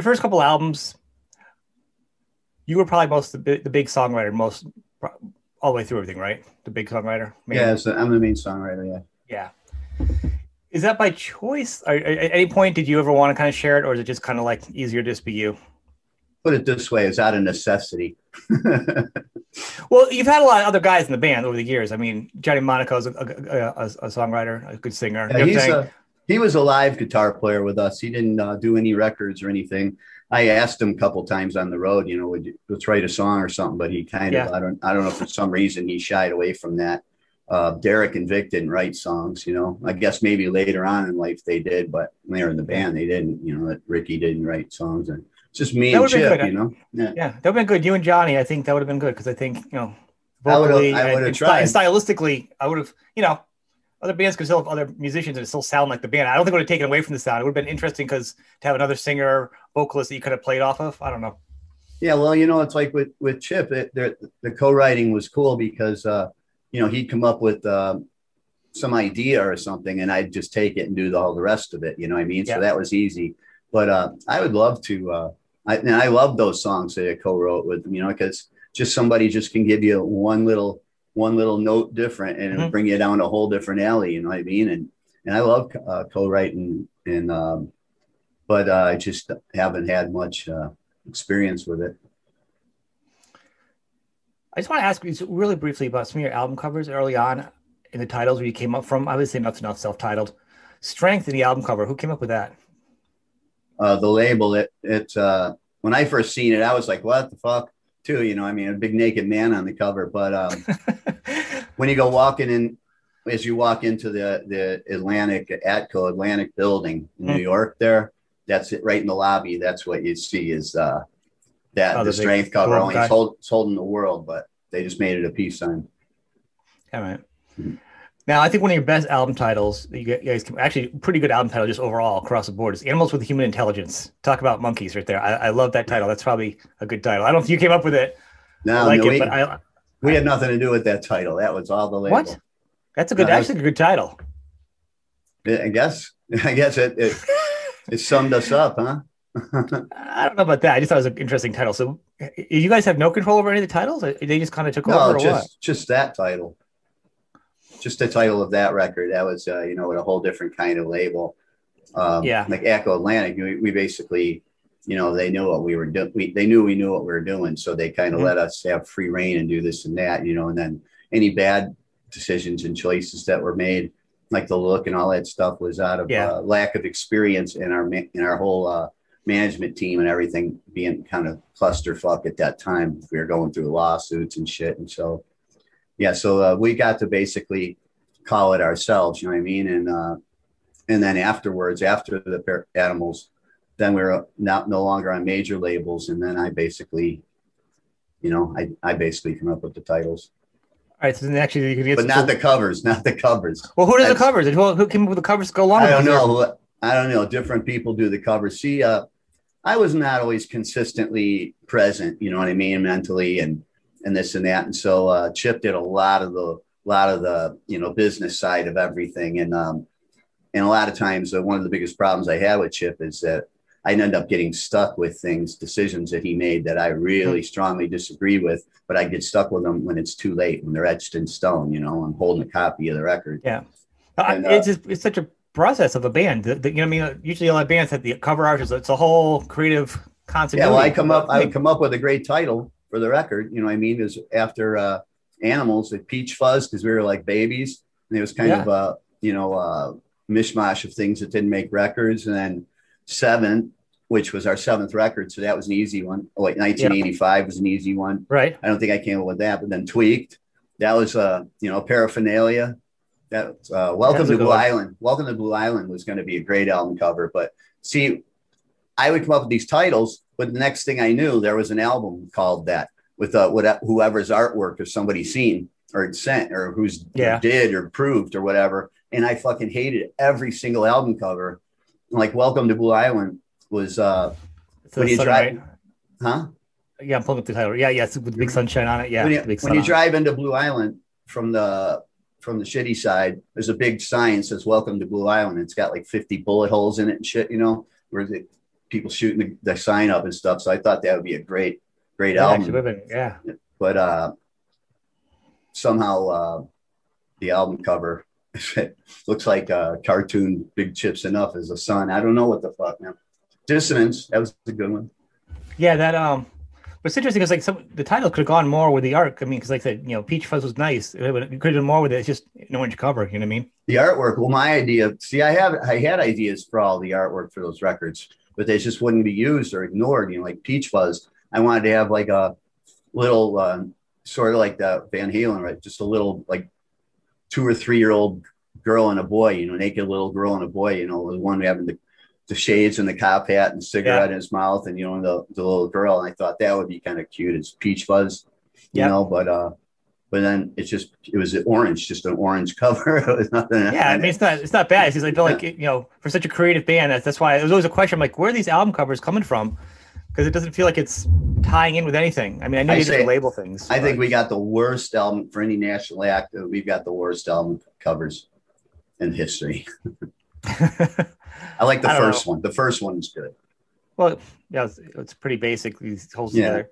your first couple albums, you were probably most the, big- the big songwriter, most all the way through everything, right? The big songwriter. Main- Yeah, so I'm the main songwriter. Yeah. Yeah. Is that by choice? At any point, did you ever want to kind of share it, or is it just kind of like easier to just be you? Put it this way: it's out of necessity. Well, you've had a lot of other guys in the band over the years. I mean, Johnny Monaco's a, a, a, a songwriter, a good singer. Yeah, You know he's a, he was a live guitar player with us. He didn't uh, do any records or anything. I asked him a couple times on the road, you know, would you, let's write a song or something, but he kind of, I don't, I don't know for some reason he shied away from that. Uh, Derek and Vic didn't write songs, you know. I guess maybe later on in life they did, but when they were in the band, they didn't. You know, that Ricky didn't write songs, and it's just me That and Chip, you know. Yeah. Yeah, that would have been good. You and Johnny, I think that would have been good because I think you know, I vocally I and- would've and tried. sty- stylistically, I would have. You know, other bands could still have other musicians and still sound like the band. I don't think it would have taken away from the sound. It would have been interesting because to have another singer, vocalist that you could have played off of. I don't know. Yeah, well, you know, it's like with with Chip, it, the, the co-writing was cool because uh, you know he'd come up with uh, some idea or something, and I'd just take it and do the, all the rest of it. You know what I mean? Yeah. So that was easy. But uh, I would love to. Uh, I, and I love those songs that I co-wrote with. You know, because just somebody just can give you one little one little note different, and it'll Mhm. bring you down a whole different alley. You know what I mean? And and I love uh, co-writing, and um, but uh, I just haven't had much uh, experience with it. I just want to ask you really briefly about some of your album covers early on in the titles where you came up from. Obviously, not enough self-titled. Strength in the album cover. Who came up with that? uh, the label. It it uh, when I first seen it, I was like, "What the fuck?" Too, you know. I mean, a big naked man on the cover. But um, when you go walking in, as you walk into the the Atlantic Atco Atlantic building in New Mhm. York, there, that's it, right in the lobby. That's what you see is uh, that Oh, the the strength cover. Only it's, hold, it's holding the world, but they just made it a peace sign. All right. Mhm. Now, I think one of your best album titles, that you guys can actually pretty good album title just overall across the board is Animals with Human Intelligence. Talk about monkeys right there. I, I love that title. That's probably a good title. I don't know if you came up with it. No, I like no, it, we, but I we had nothing to do with that title. That was all the label. what? That's a good, No, actually a good title. I guess. I guess it it, it summed us up, huh? I don't know about that. I just thought it was an interesting title. So, you guys have no control over any of the titles? They just kind of took No, over, what? just just that title. Just the title of that record. That was uh, you know with a whole different kind of label. Um, Yeah. Like Atco Atlantic, we, we basically, you know, they knew what we were doing. We, they knew we knew what we were doing, so they kind of Mhm. let us have free reign and do this and that, you know. And then any bad decisions and choices that were made, like the look and all that stuff, was out of Yeah. uh, lack of experience in our in our whole uh, management team and everything being kind of clusterfuck at that time. We were going through lawsuits and shit, and so yeah, so uh, we got to basically call it ourselves. You know what I mean? And uh, and then afterwards, after the animals, then we were not no longer on major labels, and then I basically, you know, I I basically come up with the titles, All right. So then actually, you can get the but not the covers, not the covers. Well, who does the covers? Who, who came up with the covers to go along I don't know. I don't know. Different people do the covers. See, uh, I was not always consistently present. You know what I mean, mentally and and this and that. And so uh, Chip did a lot of the lot of the you know business side of everything. And um, and a lot of times, uh, one of the biggest problems I had with Chip is that I end up getting stuck with things, decisions that he made that I really strongly disagree with. But I get stuck with them when it's too late, when they're etched in stone. You know, I'm holding a copy of the record. Yeah, And, uh, it's just, it's such a process of a band. The, the- you know, I mean, usually a lot of bands have the cover art. is- It's a whole creative concept. Yeah, well, I come up, I come up with a great title for the record. You know, what I mean, is after uh, animals, like Peach Fuzz, because we were like babies, and it was kind Yeah. of a you know uh, mishmash of things that didn't make records. And then Seventh, which was our seventh record, so that was an easy one. Oh, wait, 1985 was an easy one. right. I don't think I came up with that, but then Tweaked, that was uh, you know paraphernalia. That uh, Welcome to Blue one. Island. Welcome to Blue Island was going to be a great album cover, but see, I would come up with these titles, but the next thing I knew, there was an album called that with uh, what whoever's artwork or somebody seen or sent or who's Yeah. did or proved or whatever, and I fucking hated every single album cover. Like Welcome to Blue Island was, uh, When you sun, drive- right? huh? Yeah, I'm pulling up the title. Yeah, yeah, it's with big sunshine on it. Yeah, when you, when you drive into Blue Island from the from the shitty side, there's a big sign that says "Welcome to Blue Island." It's got like 50 bullet holes in it and shit, you know. Where the, people shooting the, the sign up and stuff. So I thought that would be a great, great Yeah, album. been- yeah. but uh, somehow uh, the album cover looks like a cartoon Big Chips Enough as a sun. I don't know what the fuck now. Dissonance, that was a good one. Yeah, that um, what's interesting is like some the title could have gone more with the art. I mean, because like I said, you know, Peach Fuzz was nice. It it could have done more with it. It's just an orange cover. You know what I mean? The artwork, well, my idea, see, I have I had ideas for all the artwork for those records, but they just wouldn't be used or ignored. You know, like Peach Fuzz, I wanted to have like a little uh, sort of like the Van Halen, right? Just a little like two or three year old girl and a boy, you know, naked little girl and a boy, you know, the one having the, the shades and the cop hat and cigarette in his mouth and, you know, the, the little girl. And I thought that would be kind of cute as Peach Fuzz, you Yeah. know, but, uh, but then it's just, it was orange, just an orange cover. it was nothing. Yeah, I mean, it's not it's not bad. It's just I feel like you know, for such a creative band, that's that's why it was always a question. I'm like, where are these album covers coming from? Because it doesn't feel like it's tying in with anything. I mean, I know I you say- label things. I think we got the worst album for any national act. We've got the worst album covers in history. I like the I first one. The first one is good. well, yeah, it's, it's pretty basic. These holds Yeah. together.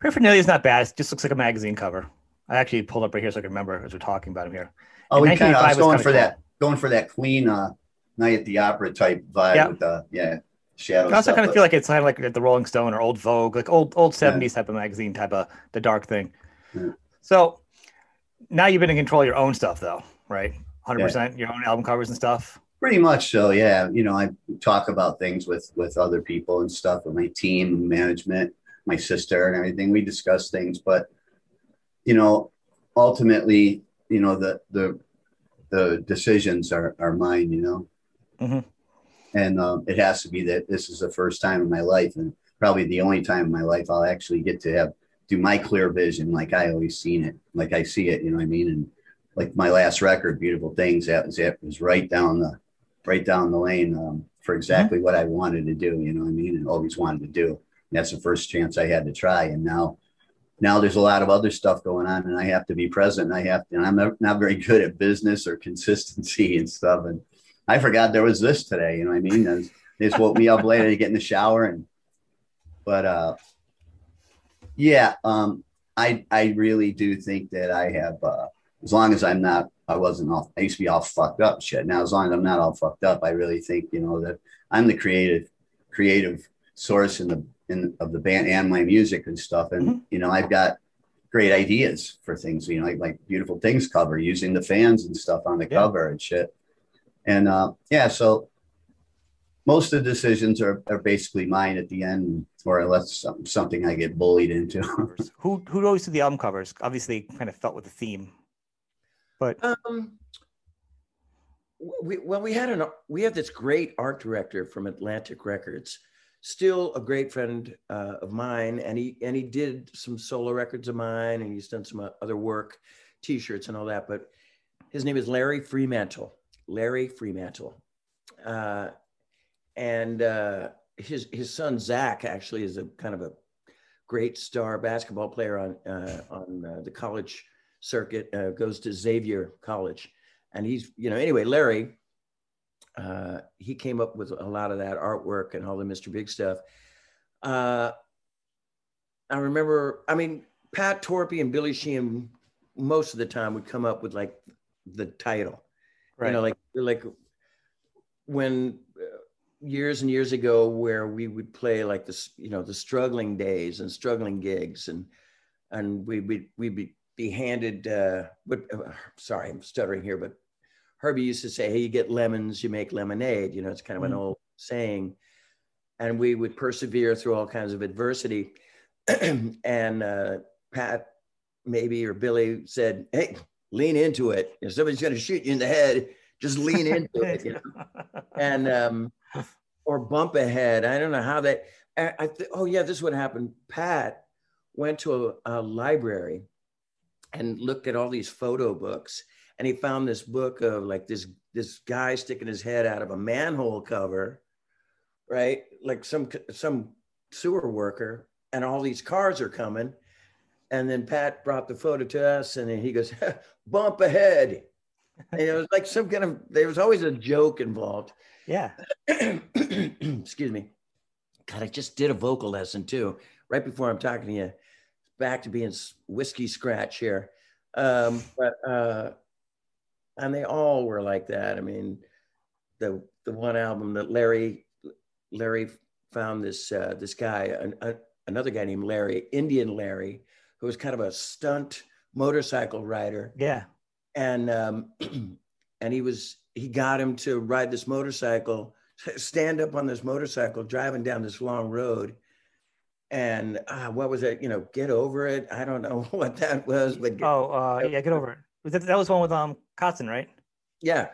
Paraphernalia is not bad. It just looks like a magazine cover. I actually pulled up right here so I can remember as we're talking about him here. Oh, we kind of I was was going for cool. that, going for that clean uh night at the opera type vibe Yeah. with the yeah shadow. I also stuff, kind of but- feel like it's kind of like the Rolling Stone or old Vogue, like old old Yeah. seventies type of magazine, type of the dark thing. Yeah. So now you've been in control of your own stuff, though, right? Hundred percent, your own album covers and stuff. pretty much so. Yeah, you know, I talk about things with with other people and stuff with my team, management, my sister, and everything. We discuss things, but you know, ultimately, you know, the the the decisions are are mine. You know, Mhm. and um, it has to be that this is the first time in my life, and probably the only time in my life I'll actually get to have do my clear vision like I always seen it, like I see it. You know what I mean? And like my last record, "Beautiful Things," that was it. Was right down the right down the lane um, for exactly what I wanted to do. You know what I mean? And always wanted to do. And that's the first chance I had to try. And now, now there's a lot of other stuff going on, and I have to be present. I have to. And I'm not, very good at business or consistency and stuff. And I forgot there was this today. You know what I mean? They they woke me up later to get in the shower and. But uh, yeah, um, I I really do think that I have. Uh, as long as I'm not, I wasn't all. I used to be all fucked up shit. Now, as long as I'm not all fucked up, I really think you know that I'm the creative, creative source in the in of the band and my music and stuff. And Mhm. you know, I've got great ideas for things. You know, like, like beautiful things cover using the fans and stuff on the Yeah. cover and shit. And uh, yeah, so most of the decisions are, are basically mine at the end, or unless some, something I get bullied into. who who always did the album covers? Obviously, kind of felt with the theme, but Um, we, well, we had an we have this great art director from Atlantic Records, still a great friend uh, of mine, and he and he did some solo records of mine, and he's done some uh, other work, T-shirts and all that. But his name is Larry Freemantle. Larry Freemantle, uh, and uh, his his son Zach actually is a kind of a great star basketball player on uh, on uh, the college circuit. Goes to Xavier College, and he's you know anyway. Larry, uh, he came up with a lot of that artwork and all the Mr. Big stuff. Uh, I remember, I mean, Pat Torpey and Billy Sheehan most of the time would come up with like the title right. you know like like when uh, years and years ago where we would play like this you know the struggling days and struggling gigs and and we would we'd be, be handed uh but uh, sorry i'm stuttering here but herbie used to say hey you get lemons you make lemonade you know it's kind of an old saying. And we would persevere through all kinds of adversity. And uh pat maybe or billy said hey lean into it. If somebody's going to shoot you in the head just lean into it you know? and um or bump ahead. I don't know how that i, I th- oh yeah this is what happened. Pat went to a, a library and looked at all these photo books and he found this book of like this this guy sticking his head out of a manhole cover right? Like some some sewer worker and all these cars are coming. And then pat brought the photo to us and then he goes bump ahead. And it was like some kind of there was always a joke involved. Yeah, excuse me. God, I just did a vocal lesson too, right before I'm talking to you. Back to being whiskey scratch here. Um, but, uh, and they all were like that. I mean, the, the one album that Larry, Larry found this, uh, this guy, an, a, another guy named Larry, Indian Larry, who was kind of a stunt motorcycle rider. Yeah. And, um, and he was, he got him to ride this motorcycle stand up on this motorcycle driving down this long road and uh, what was it you know get over it i don't know what that was but get, oh uh, yeah get over it that, that was one with um Kotzen, right? Yeah.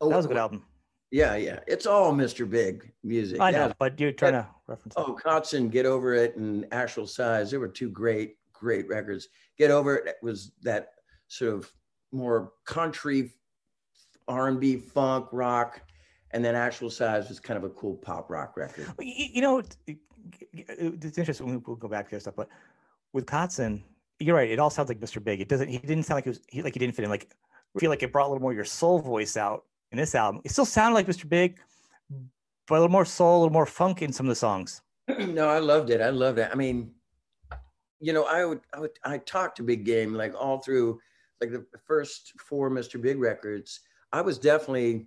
Oh, that was a good album. Yeah yeah. It's all mr big music. I know yeah. but you're trying yeah. to reference oh Kotzen, get over it and actual size. There were two great great records. Get over it was that sort of more country r&b funk rock and then actual size was kind of a cool pop rock record. You know it's interesting we'll go back to this stuff but with Kotzen, you're right it all sounds like mr big. It doesn't he didn't sound like he was he, like he didn't fit in. Like I feel like it brought a little more your soul voice out in this album. It still sounded like mr big but a little more soul a little more funk in some of the songs. No i loved it. I loved it. I mean you know i would i would i talked to big game like all through like the first four mr big records. I was definitely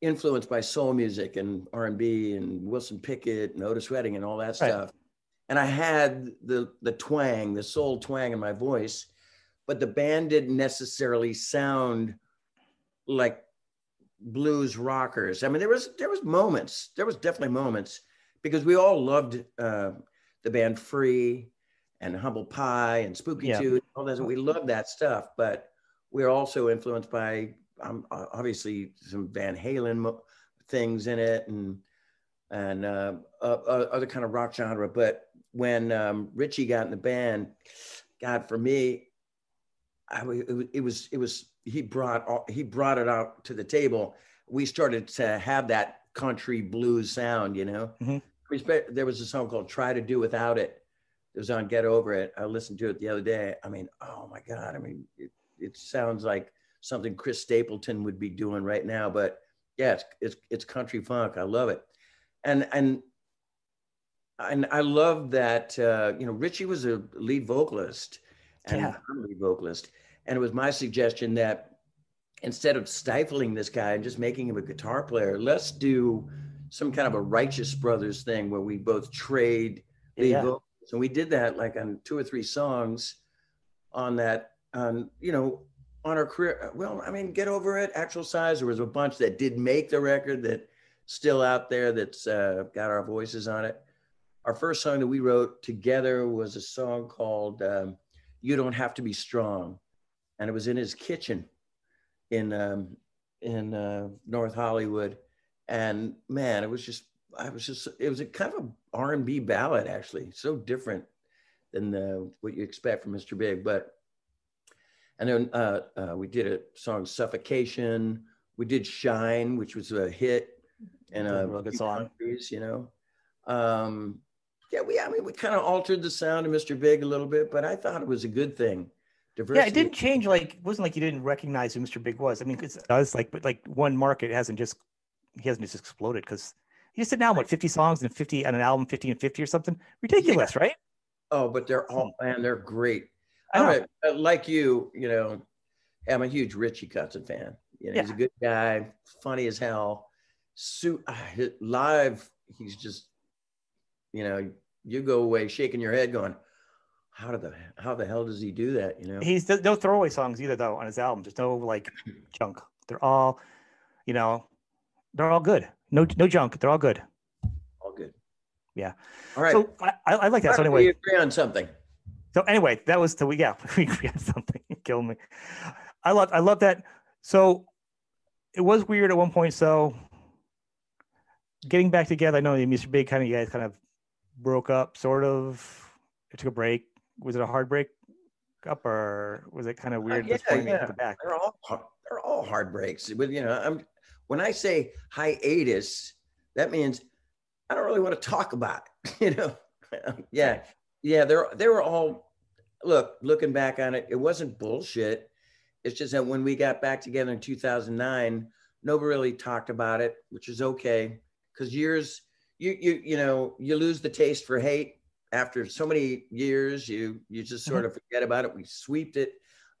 influenced by soul music and R&B and Wilson Pickett and Otis Redding and all that right. stuff. And I had the the twang, the soul twang in my voice, but the band didn't necessarily sound like blues rockers. I mean, there was there was moments, there was definitely moments because we all loved uh, the band Free and Humble Pie and Spooky yeah. Tooth, all that. We loved that stuff, but we we're also influenced by I'm obviously some Van Halen things in it and and uh, uh, other kind of rock genre. But when um, Richie got in the band, God, for me, I, it, it was it was he brought he brought it out to the table. We started to have that country blues sound, you know. Mm-hmm. There was a song called "Try to Do Without It." It was on Get Over It. I listened to it the other day. I mean, oh my God! I mean, it, it sounds like something Chris Stapleton would be doing right now. But yeah, it's it's, it's country funk. I love it, and and and I love that uh, you know Richie was a lead vocalist and yeah. lead vocalist, and it was my suggestion that instead of stifling this guy and just making him a guitar player, let's do some kind of a Righteous Brothers thing where we both trade lead yeah. vocals, and we did that like on two or three songs on that on you know on our career. Well, I mean, get over it. Actual size. There was a bunch that did make the record that still out there that's uh, got our voices on it. Our first song that we wrote together was a song called um, "You Don't Have to Be Strong," and it was in his kitchen in um, in uh, North Hollywood. And man, it was just I was just it was a kind of R and B ballad actually, so different than the, what you expect from Mr. Big, but and then uh, uh, we did a song "Suffocation." We did "Shine," which was a hit, and a real good song. You know, um, yeah, we I mean we kind of altered the sound of Mr. Big a little bit, but I thought it was a good thing. Diversity. Yeah, it didn't change. Like, it wasn't like you didn't recognize who Mr. Big was. I mean, it does like, but like one market hasn't just he hasn't just exploded because he just did now what 50 songs and 50 on an album 50 and 50 or something ridiculous yeah. right oh but they're all man they're great I uh, like you, you know, I'm a huge Richie Kotzen fan. You know, yeah. he's a good guy, funny as hell. Suit uh, live, he's just, you know, you go away shaking your head, going, "How did the how the hell does he do that?" You know, he's no throwaway songs either, though, on his album. There's no like junk. They're all, you know, they're all good. No no junk. They're all good. All good. Yeah. All right. So I, I like that. So anyway, we agree on something. So anyway, that was the we yeah we, we had something kill me. I love I love that. So it was weird at one point. So getting back together, I know the Mr. Big kind of you guys kind of broke up, sort of. It took a break. Was it a hard break up, or was it kind of weird? Uh, yeah, yeah. The they're all they're all hard breaks. But you know, I'm when I say hiatus, that means I don't really want to talk about it. You know, yeah, yeah, they're they were all look, looking back on it, it wasn't bullshit. It's just that when we got back together in 2009, nobody really talked about it, which is okay. Because years you you you know you lose the taste for hate after so many years. You you just sort mm-hmm. of forget about it. We swept it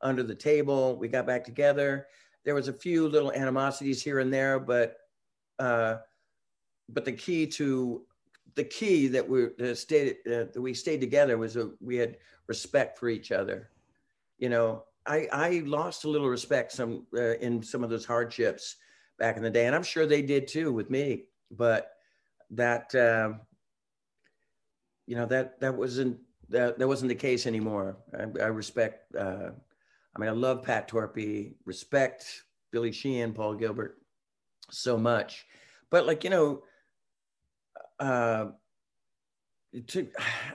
under the table. We got back together. There was a few little animosities here and there, but uh, but the key to the key that we uh, stayed uh, that we stayed together was that we had respect for each other. You know, I I lost a little respect some uh, in some of those hardships back in the day, and I'm sure they did too with me. But that uh, you know that that wasn't that that wasn't the case anymore. I, I respect. Uh, I mean, I love Pat Torpey, respect Billy Sheehan, Paul Gilbert, so much. But like you know, uh, it took.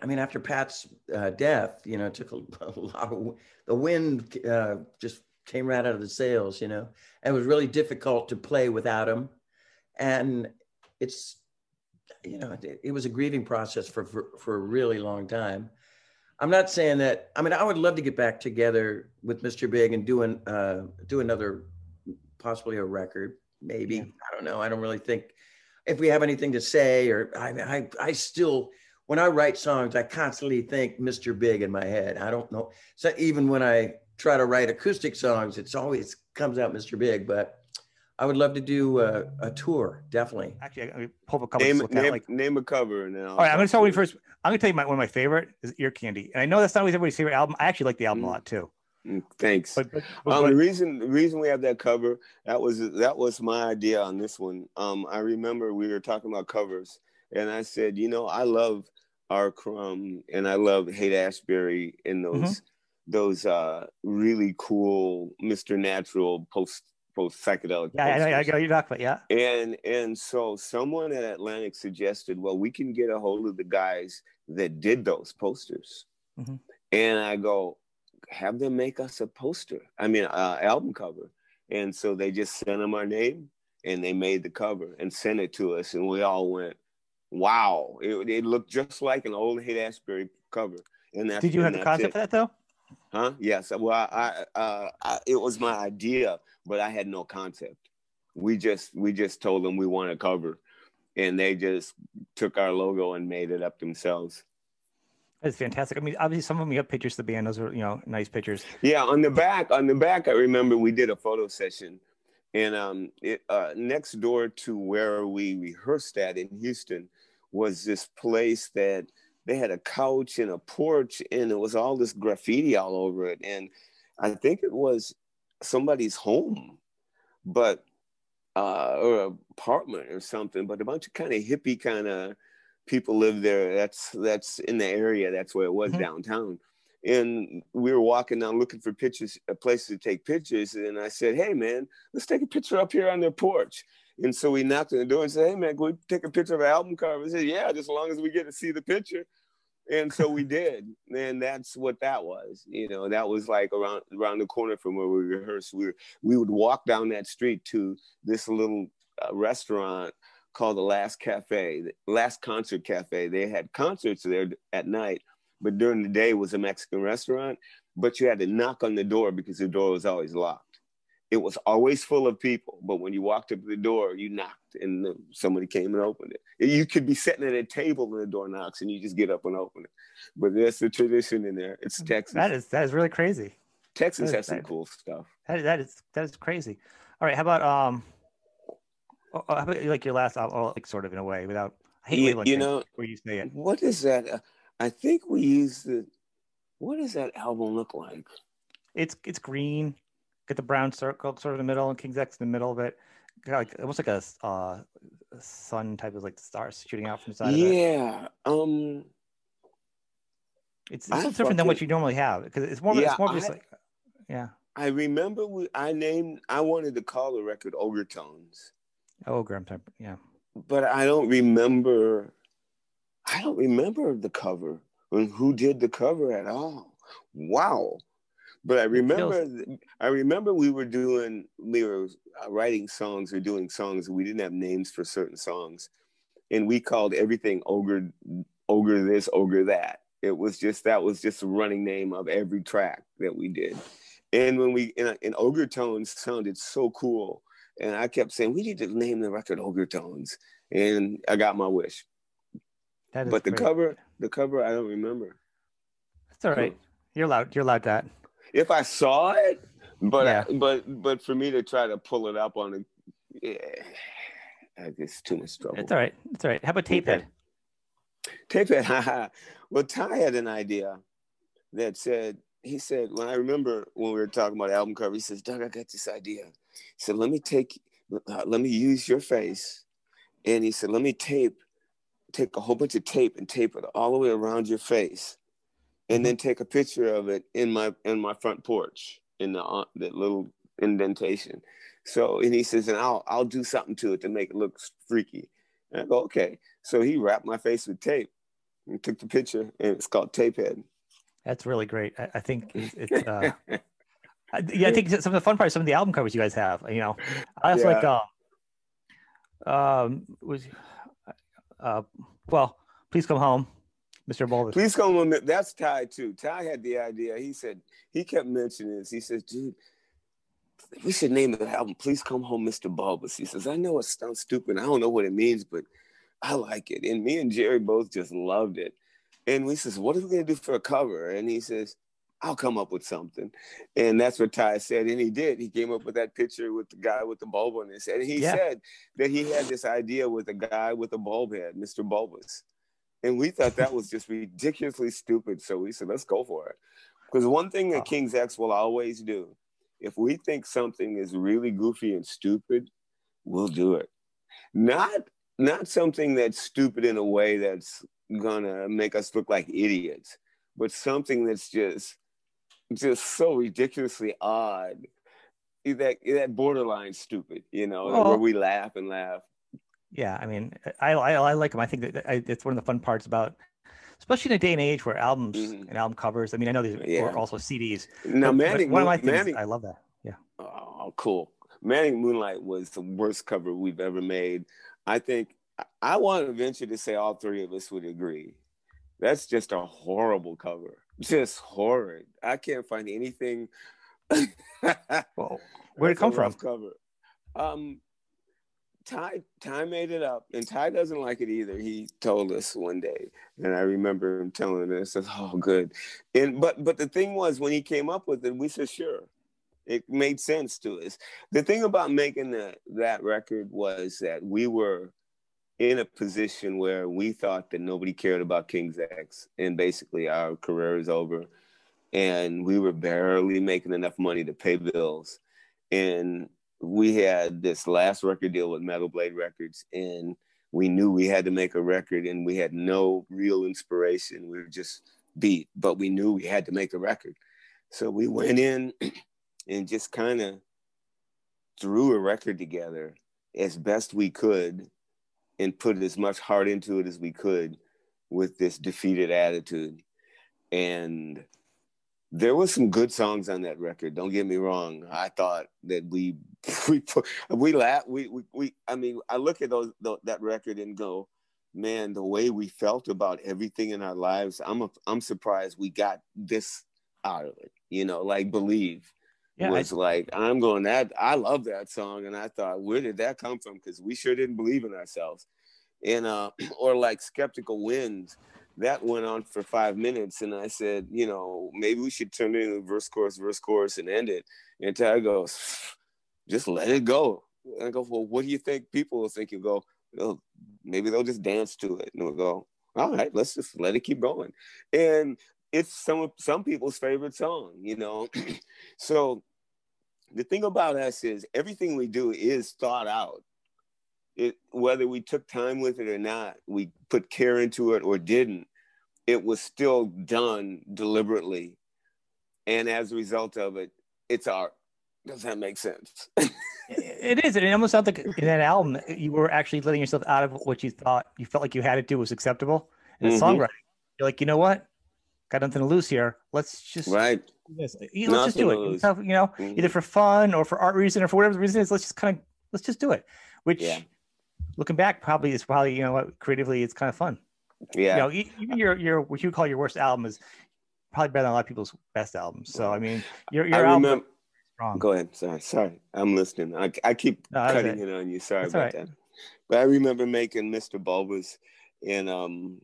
I mean, after Pat's uh, death, you know, it took a, a lot of the wind uh, just came right out of the sails. You know, and it was really difficult to play without him. And it's, you know, it, it was a grieving process for, for for a really long time. I'm not saying that. I mean, I would love to get back together with Mr. Big and do an uh, do another, possibly a record. Maybe yeah. I don't know. I don't really think if we have anything to say, or I, I, I still when I write songs, I constantly think Mr. Big in my head. I don't know. So even when I try to write acoustic songs, it's always comes out Mr. Big. But I would love to do a, a tour, definitely. Actually, I pull up a couple. Name, name, like, name a cover now. All right, I'm going to tell you first. I'm going to tell you my, one of my favorite is Ear Candy, and I know that's not always everybody's favorite album. I actually like the album mm. a lot too. Mm, thanks. But, but, but, um, the reason the reason we have that cover that was that was my idea on this one. Um, I remember we were talking about covers, and I said, you know, I love R. Crumb and I love Haight-Ashbury in those mm-hmm. those uh, really cool Mr. Natural post post psychedelic. Yeah, I, I, I you talk about yeah. And and so someone at Atlantic suggested, well, we can get a hold of the guys that did those posters, mm-hmm. and I go, have them make us a poster. I mean, uh, album cover. And so they just sent them our name, and they made the cover and sent it to us, and we all went, "Wow!" It, it looked just like an old Haight-Ashbury cover. And did you have the concept it. for that though? Huh? Yes. Well, I, uh, I, it was my idea, but I had no concept. We just we just told them we want a cover, and they just took our logo and made it up themselves. That's fantastic. I mean, obviously, some of them you have pictures of the band. Those are you know nice pictures. Yeah, on the back, on the back, I remember we did a photo session, and um, it, uh, next door to where we rehearsed at in Houston was this place that they had a couch and a porch and it was all this graffiti all over it and i think it was somebody's home but uh, or apartment or something but a bunch of kind of hippie kind of people live there that's that's in the area that's where it was mm-hmm. downtown and we were walking down looking for pictures a place to take pictures and i said hey man let's take a picture up here on their porch and so we knocked on the door and said, Hey man, can we take a picture of an album cover? I said, Yeah, just as long as we get to see the picture. And so we did. And that's what that was. You know, that was like around around the corner from where we rehearsed. We were, we would walk down that street to this little uh, restaurant called the Last Cafe, the Last Concert Cafe. They had concerts there at night, but during the day was a Mexican restaurant. But you had to knock on the door because the door was always locked it was always full of people. But when you walked up to the door, you knocked and somebody came and opened it. You could be sitting at a table and the door knocks and you just get up and open it. But that's the tradition in there. It's Texas. That is that is really crazy. Texas is, has some that, cool stuff. That, that is that is crazy. All right, how about um, oh, oh, how about like your last album, like sort of in a way, without I hate you, you know where you say it. What is that? Uh, I think we use the. What does that album look like? It's it's green get the brown circle sort of in the middle and King's X in the middle of it. Like almost like a, uh, sun type of like stars shooting out from the side. Yeah. Um. It's, it's different fucking, than what you normally have because it's more. Yeah, it's more I, just like, yeah. I remember we, I named. I wanted to call the record Ogre Tones. Ogre, I'm type, yeah. But I don't remember. I don't remember the cover and who did the cover at all. Wow. But I remember, I remember we were doing, we were uh, writing songs or doing songs. We didn't have names for certain songs, and we called everything ogre, ogre this, ogre that. It was just that was just a running name of every track that we did. And when we and, and ogre tones sounded so cool, and I kept saying we need to name the record ogre tones, and I got my wish. That is but the great. cover, the cover, I don't remember. That's all right. You're allowed. You're allowed that. If I saw it, but Yeah. but but for me to try to pull it up on a, yeah, it's too much trouble. It's all right. It's all right. How about tape head? Tape it. haha. well, Ty had an idea that said, he said, when I remember when we were talking about album cover, he says, Doug, I got this idea. He said, let me take, uh, let me use your face. And he said, let me tape, take a whole bunch of tape and tape it all the way around your face. And then take a picture of it in my, in my front porch in the, uh, that little indentation. So, and he says, and I'll, I'll do something to it to make it look freaky. And I go, okay. So he wrapped my face with tape and took the picture, and it's called Tape Head. That's really great. I, I think it's, it's uh, I, yeah, I think some of the fun parts, some of the album covers you guys have, you know, I also like, um, um, was, uh, well, please come home, Mr. Bulbous. Please come on. That's Ty too. Ty had the idea. He said he kept mentioning this. He says, "Dude, we should name the album Please Come Home, Mr. Bulbous." He says, "I know it sounds stupid. I don't know what it means, but I like it." And me and Jerry both just loved it. And we says, "What are we gonna do for a cover?" And he says, "I'll come up with something." And that's what Ty said, and he did. He came up with that picture with the guy with the bulb on his head. And he Yeah. said that he had this idea with a guy with a bulb head, Mr. Bulbous. And we thought that was just ridiculously stupid. So we said, let's go for it. Because one thing that. King's X will always do, if we think something is really goofy and stupid, we'll do it. Not not something that's stupid in a way that's gonna make us look like idiots, but something that's just just so ridiculously odd that that borderline stupid, you know, Oh. where we laugh and laugh. Yeah, I mean, I I, I like them. I think that I, it's one of the fun parts about, especially in a day and age where albums Mhm. and album covers. I mean, I know these Yeah. are also CDs. Now, Manic, one of my things, Manic, I love that. Yeah, Oh, cool. Manic Moonlight was the worst cover we've ever made. I think I- want to venture to say all three of us would agree. That's just a horrible cover. Just horrid. I can't find anything. well, where'd it come from? Cover. Um, Ty Ty made it up, and Ty doesn't like it either. He told us one day, and I remember him telling us, "Oh, good." And but but the thing was, when he came up with it, we said, "Sure." It made sense to us. The thing about making the, that record was that we were in a position where we thought that nobody cared about King's X, and basically our career is over, and we were barely making enough money to pay bills, and we had this last record deal with Metal Blade Records, and we knew we had to make a record, and we had no real inspiration. We were just beat, but we knew we had to make a record. So we went in and just kind of threw a record together as best we could and put as much heart into it as we could with this defeated attitude. And there was some good songs on that record. Don't get me wrong. I thought that we we put, we laugh we, we we I mean I look at those tho- that record and go, man, the way we felt about everything in our lives. I'm a, I'm surprised we got this out of it. You know, like believe Yeah, I- was like I'm going that I love that song and I thought where did that come from because we sure didn't believe in ourselves and uh or like skeptical winds that went on for five minutes and I said you know maybe we should turn it into verse chorus verse chorus and end it. And Ty goes just let it go. And I go well what do you think people will think? You go well, maybe they'll just dance to it. And we'll go all right let's just let it keep going. And it's some some people's favorite song you know? So the thing about us is everything we do is thought out. It whether we took time with it or not, we put care into it or didn't, it was still done deliberately. And as a result of it, it's art. Does that make sense? it is. and It almost sounds like in that album you were actually letting yourself out of what you thought you felt like you had to do was acceptable. And Mhm. songwriting, you're like, you know what? Got nothing to lose here. Let's just right. do this. Let's just do it. You know, Mhm. either for fun or for art reason or for whatever the reason is. Let's just kind of let's just do it. Which, Yeah. looking back, probably is probably you know what creatively it's kind of fun. Yeah. You know, even your your what you call your worst album is probably better than a lot of people's best albums. So I mean, your your I album remember. is strong. Go ahead. Sorry. Sorry. I'm listening. I, I keep No, cutting it. on you. Sorry That's about right. that. But I remember making Mr. Bulbous and um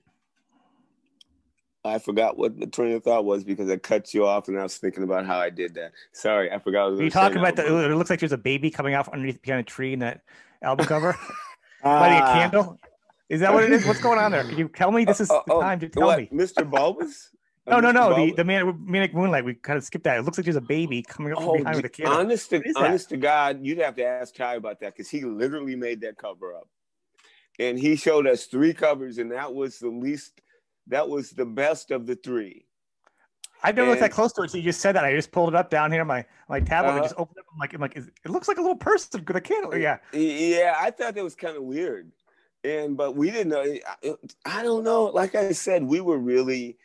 I forgot what the train of thought was because I cut you off and I was thinking about how I did that. Sorry, I forgot. Are you talking about the? It looks like there's a baby coming off underneath behind a tree in that album cover, lighting a candle. Is that what it is? What's going on there? Can you tell me? This is uh, the oh, time to uh, tell what, me. Mr. Bulbous? no, no, no. The, the man, Manic Moonlight. We kind of skipped that. It looks like there's a baby coming up oh, behind with a candle. Honest to, honest to God, you'd have to ask Ty about that because he literally made that cover up, and he showed us three covers, and that was the least that was the best of the three. I've never and, looked that close to it. So you just said that. I just pulled it up down here, my my tablet, uh, and uh-huh. just opened it. I'm like, I'm like, it looks like a little person with a candle. Yeah. Yeah, I thought that was kind of weird, and but we didn't know. I, don't know. Like I said, we were really,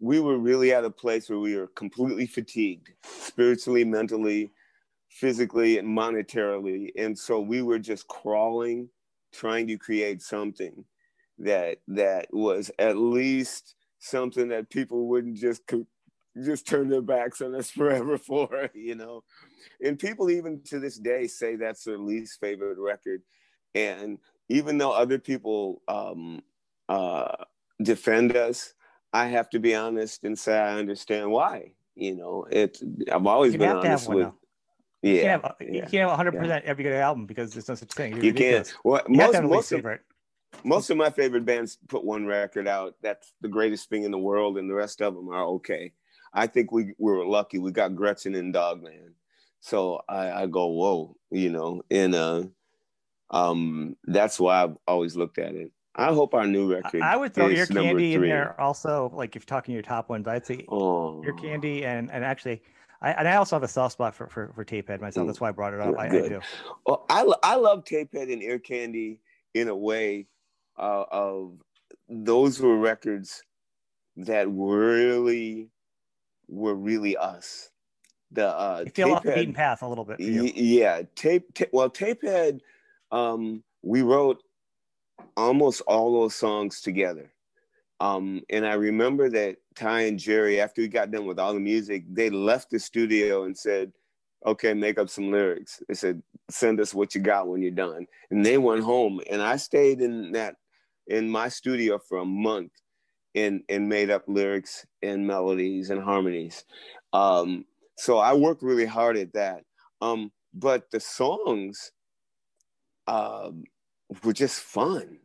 we were really at a place where we were completely fatigued, spiritually, mentally, physically, and monetarily, and so we were just crawling, trying to create something that that was at least something that people wouldn't just just turn their backs on us forever for, you know. And people even to this day say that's their least favorite record. And even though other people um, uh, defend us, I have to be honest and say I understand why. You know, it. I've always been honest with. Yeah, you can't have, you can't have 100 percent every good album because there's no such thing. You're you can't. Well, you most, most, of, most of my favorite bands put one record out. That's the greatest thing in the world, and the rest of them are okay. I think we, we were lucky. We got Gretchen and Dogman. So I, I go, whoa, you know, and uh, um, that's why I've always looked at it. I hope our new record. I would throw Ear Candy in there also. Like if you're talking your top ones, I'd say oh. Ear Candy and and actually, I and I also have a soft spot for for, for Tapehead myself. That's why I brought it up. I, I, do. Well, I I love Tapehead and Ear Candy in a way uh, of those were records that really were really us. The uh, you feel off the beaten path a little bit. yeah, tape, tape. Well, Tapehead, um, we wrote almost all those songs together. Um, and I remember that Ty and Jerry, after we got done with all the music, they left the studio and said, okay, make up some lyrics. They said, send us what you got when you're done. And they went home. And I stayed in that in my studio for a month and and made up lyrics and melodies and harmonies. Um, so I worked really hard at that. Um, but the songs uh, were just fun,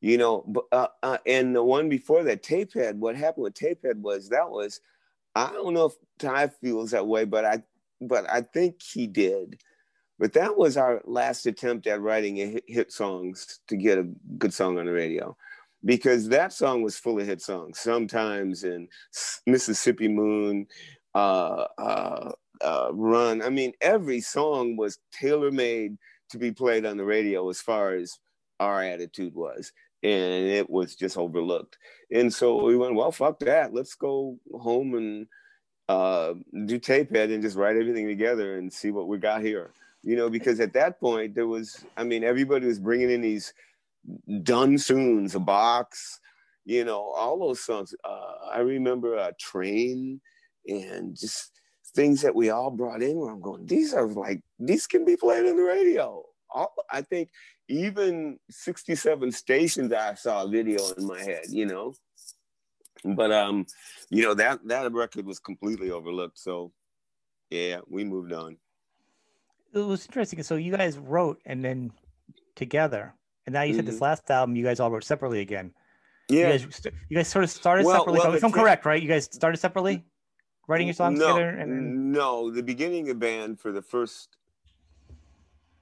you know. But, uh, uh, and the one before that, Tapehead. What happened with Tapehead was that was I don't know if Ty feels that way, but I but I think he did. But that was our last attempt at writing hit, hit songs to get a good song on the radio, because that song was full of hit songs. Sometimes in Mississippi Moon, uh, uh, uh, Run. I mean, every song was tailor made to be played on the radio as far as our attitude was and it was just overlooked. And so we went, well, fuck that. Let's go home and uh, do Tapehead and just write everything together and see what we got here you know, because at that point there was, I mean, everybody was bringing in these done soons, a box, you know, all those songs. Uh, I remember a train and just things that we all brought in where I'm going, these are like, these can be played on the radio. All, I think even 67 stations, I saw a video in my head, you know, but, um, you know, that, that record was completely overlooked. So yeah, we moved on it was interesting. So you guys wrote and then together, and now you mm-hmm. said this mm-hmm. last album you guys all wrote separately again. Yeah, you guys, you guys sort of started well, separately. Well, if I'm correct, right? You guys started separately, writing your songs no, together. And. No, the beginning of band for the first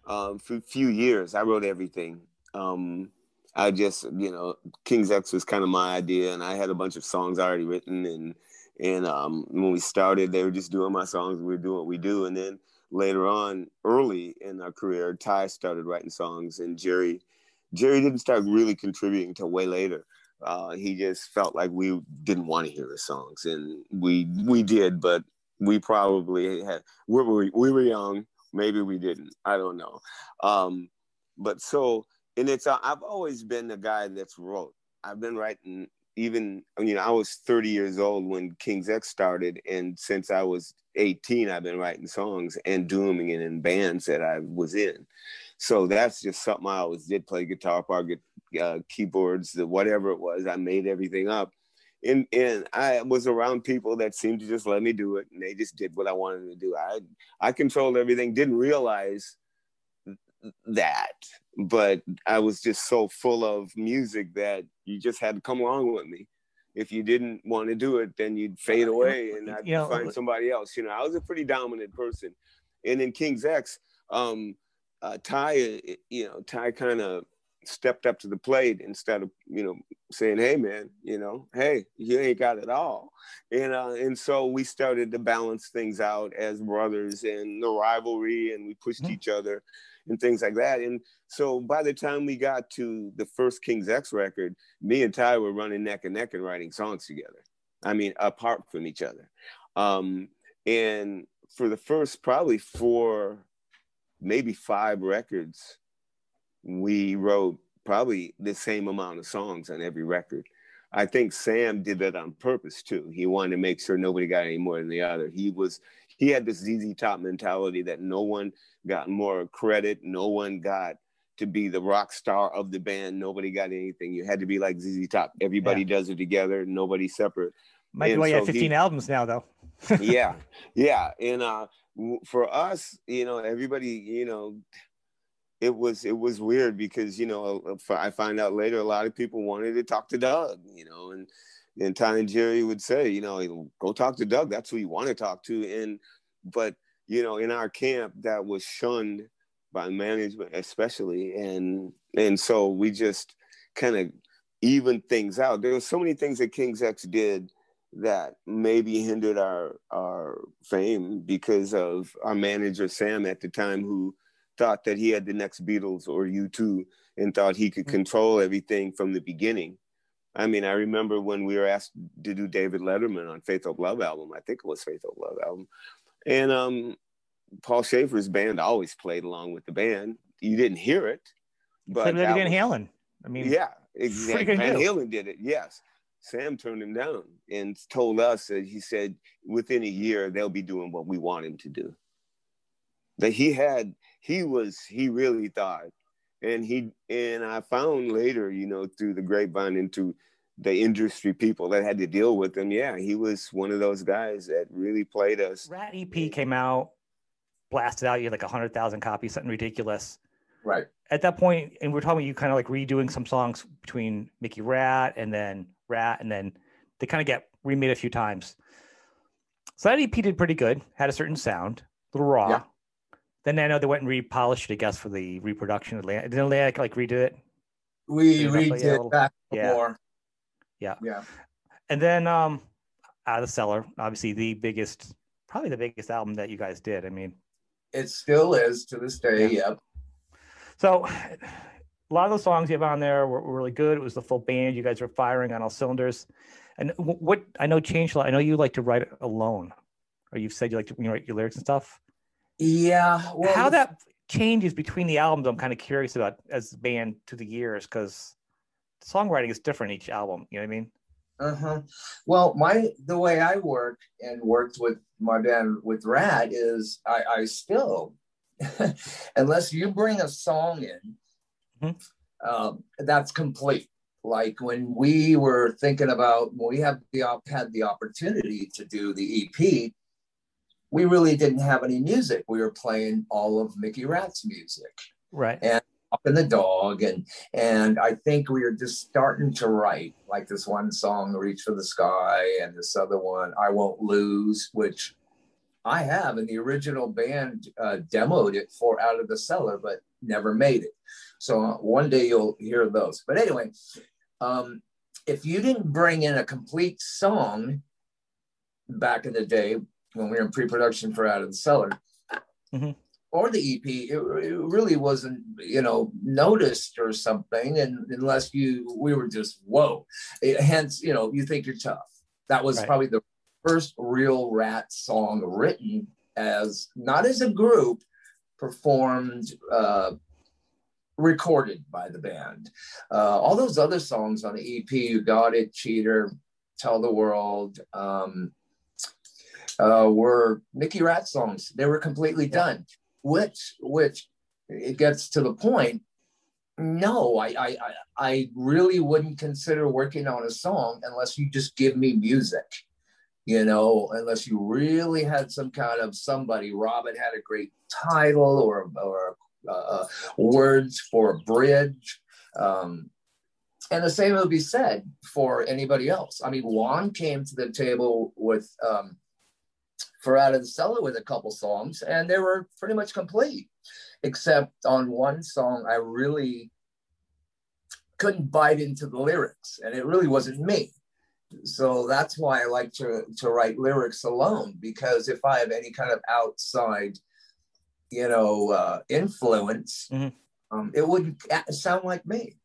um, few years, I wrote everything. Um, I just, you know, King's X was kind of my idea, and I had a bunch of songs already written, and and um, when we started, they were just doing my songs. We were doing what we do, and then later on, early in our career, Ty started writing songs, and Jerry, Jerry didn't start really contributing until way later. Uh, he just felt like we didn't want to hear his songs, and we we did, but we probably had we were we were young. Maybe we didn't. I don't know. Um, but so, and it's uh, I've always been the guy that's wrote. I've been writing even I mean I was 30 years old when King's X started, and since I was 18, I've been writing songs and doing it in bands that I was in. So that's just something I always did: play guitar, part, uh, keyboards, the whatever it was. I made everything up, and and I was around people that seemed to just let me do it, and they just did what I wanted to do. I I controlled everything. Didn't realize that, but I was just so full of music that you just had to come along with me. If you didn't want to do it, then you'd fade away, and I'd know, find somebody else. You know, I was a pretty dominant person, and in King's X, um, uh, Ty, you know, Ty kind of stepped up to the plate instead of you know saying hey man you know hey you ain't got it all. And uh, and so we started to balance things out as brothers and the rivalry and we pushed mm-hmm. each other and things like that. And so by the time we got to the first king's x record me and ty were running neck and neck and writing songs together. I mean apart from each other. Um, and for the first probably four maybe five records we wrote probably the same amount of songs on every record. I think Sam did that on purpose too. He wanted to make sure nobody got any more than the other. He was he had this ZZ Top mentality that no one got more credit, no one got to be the rock star of the band. Nobody got anything. You had to be like ZZ Top. Everybody yeah. does it together. Nobody separate. Might and be why so you have 15 he, albums now, though. yeah, yeah. And uh, for us, you know, everybody, you know, it was it was weird because you know uh, I find out later a lot of people wanted to talk to Doug, you know, and and Ty and Jerry would say, you know, go talk to Doug. That's who you want to talk to. And but you know, in our camp, that was shunned by management, especially, and and so we just kind of even things out. There were so many things that King's X did that maybe hindered our our fame because of our manager Sam at the time who thought that he had the next Beatles or U2 and thought he could mm. control everything from the beginning. I mean, I remember when we were asked to do David Letterman on Faith Hope Love album. I think it was Faith Hope Love album. And um, Paul Shaffer's band always played along with the band. You didn't hear it, but Van Halen. I mean, yeah, exactly. Van Halen did it. Yes. Sam turned him down and told us that he said within a year they'll be doing what we want him to do. That he had he was he really thought and he and i found later you know through the grapevine into the industry people that had to deal with him. Yeah he was one of those guys that really played us. Ratt ep came out blasted out you had like 100000 copies something ridiculous. Right. At that point and we're talking you kind of like redoing some songs between mickey ratt and then ratt and then they kind of get remade a few times. So that ep did pretty good had a certain sound a little raw. Yeah. Then I know they went and repolished it, I guess, for the reproduction. Atlantic. Did Atlantic like redo it? We redid it back yeah. before. Yeah. Yeah. And then um out of the cellar, obviously the biggest, probably the biggest album that you guys did. I mean, it still is to this day. Yeah. Yep. So a lot of the songs you have on there were, were, really good. It was the full band. You guys were firing on all cylinders. And what I know changed a lot. I know you like to write alone, or you've said you like to you know, write your lyrics and stuff. Yeah. Well, How that changes between the albums, I'm kind of curious about as a band to the years because songwriting is different each album. You know what I mean? Uh-huh. Well, my the way I work and worked with my band with Ratt is I, I still, unless you bring a song in, mm-hmm. um, that's complete. Like when we were thinking about when we have the had the opportunity to do the EP, we really didn't have any music. We were playing all of Mickey Ratt's music. Right. And up in the dog and and I think we were just starting to write like this one song Reach for the Sky and this other one I Won't Lose which I have and the original band uh, demoed it for Out of the Cellar but never made it. So uh, one day you'll hear those. But anyway, um, if you didn't bring in a complete song back in the day, when we were in pre-production for Out of the Cellar, mm-hmm. or the EP, it, it, really wasn't, you know, noticed or something, and unless you, we were just whoa. It, hence, you know, you think you're tough. That was right. probably the first real Ratt song written as not as a group, performed. Uh, recorded by the band. Uh, all those other songs on the EP, You Got It, Cheater, Tell the World, um, uh, were Mickey Ratt songs. They were completely done, which which it gets to the point no, I, I I really wouldn't consider working on a song unless you just give me music. You know, unless you really had some kind of somebody. Robin had a great title or or uh, words for a bridge. Um, and the same would be said for anybody else. I mean, Juan came to the table with um, for Out of the Cellar with a couple songs, and they were pretty much complete, except on one song I really couldn't bite into the lyrics, and it really wasn't me. So that's why I like to to write lyrics alone because if I have any kind of outside, you know, uh, influence, mm-hmm. um, it wouldn't sound like me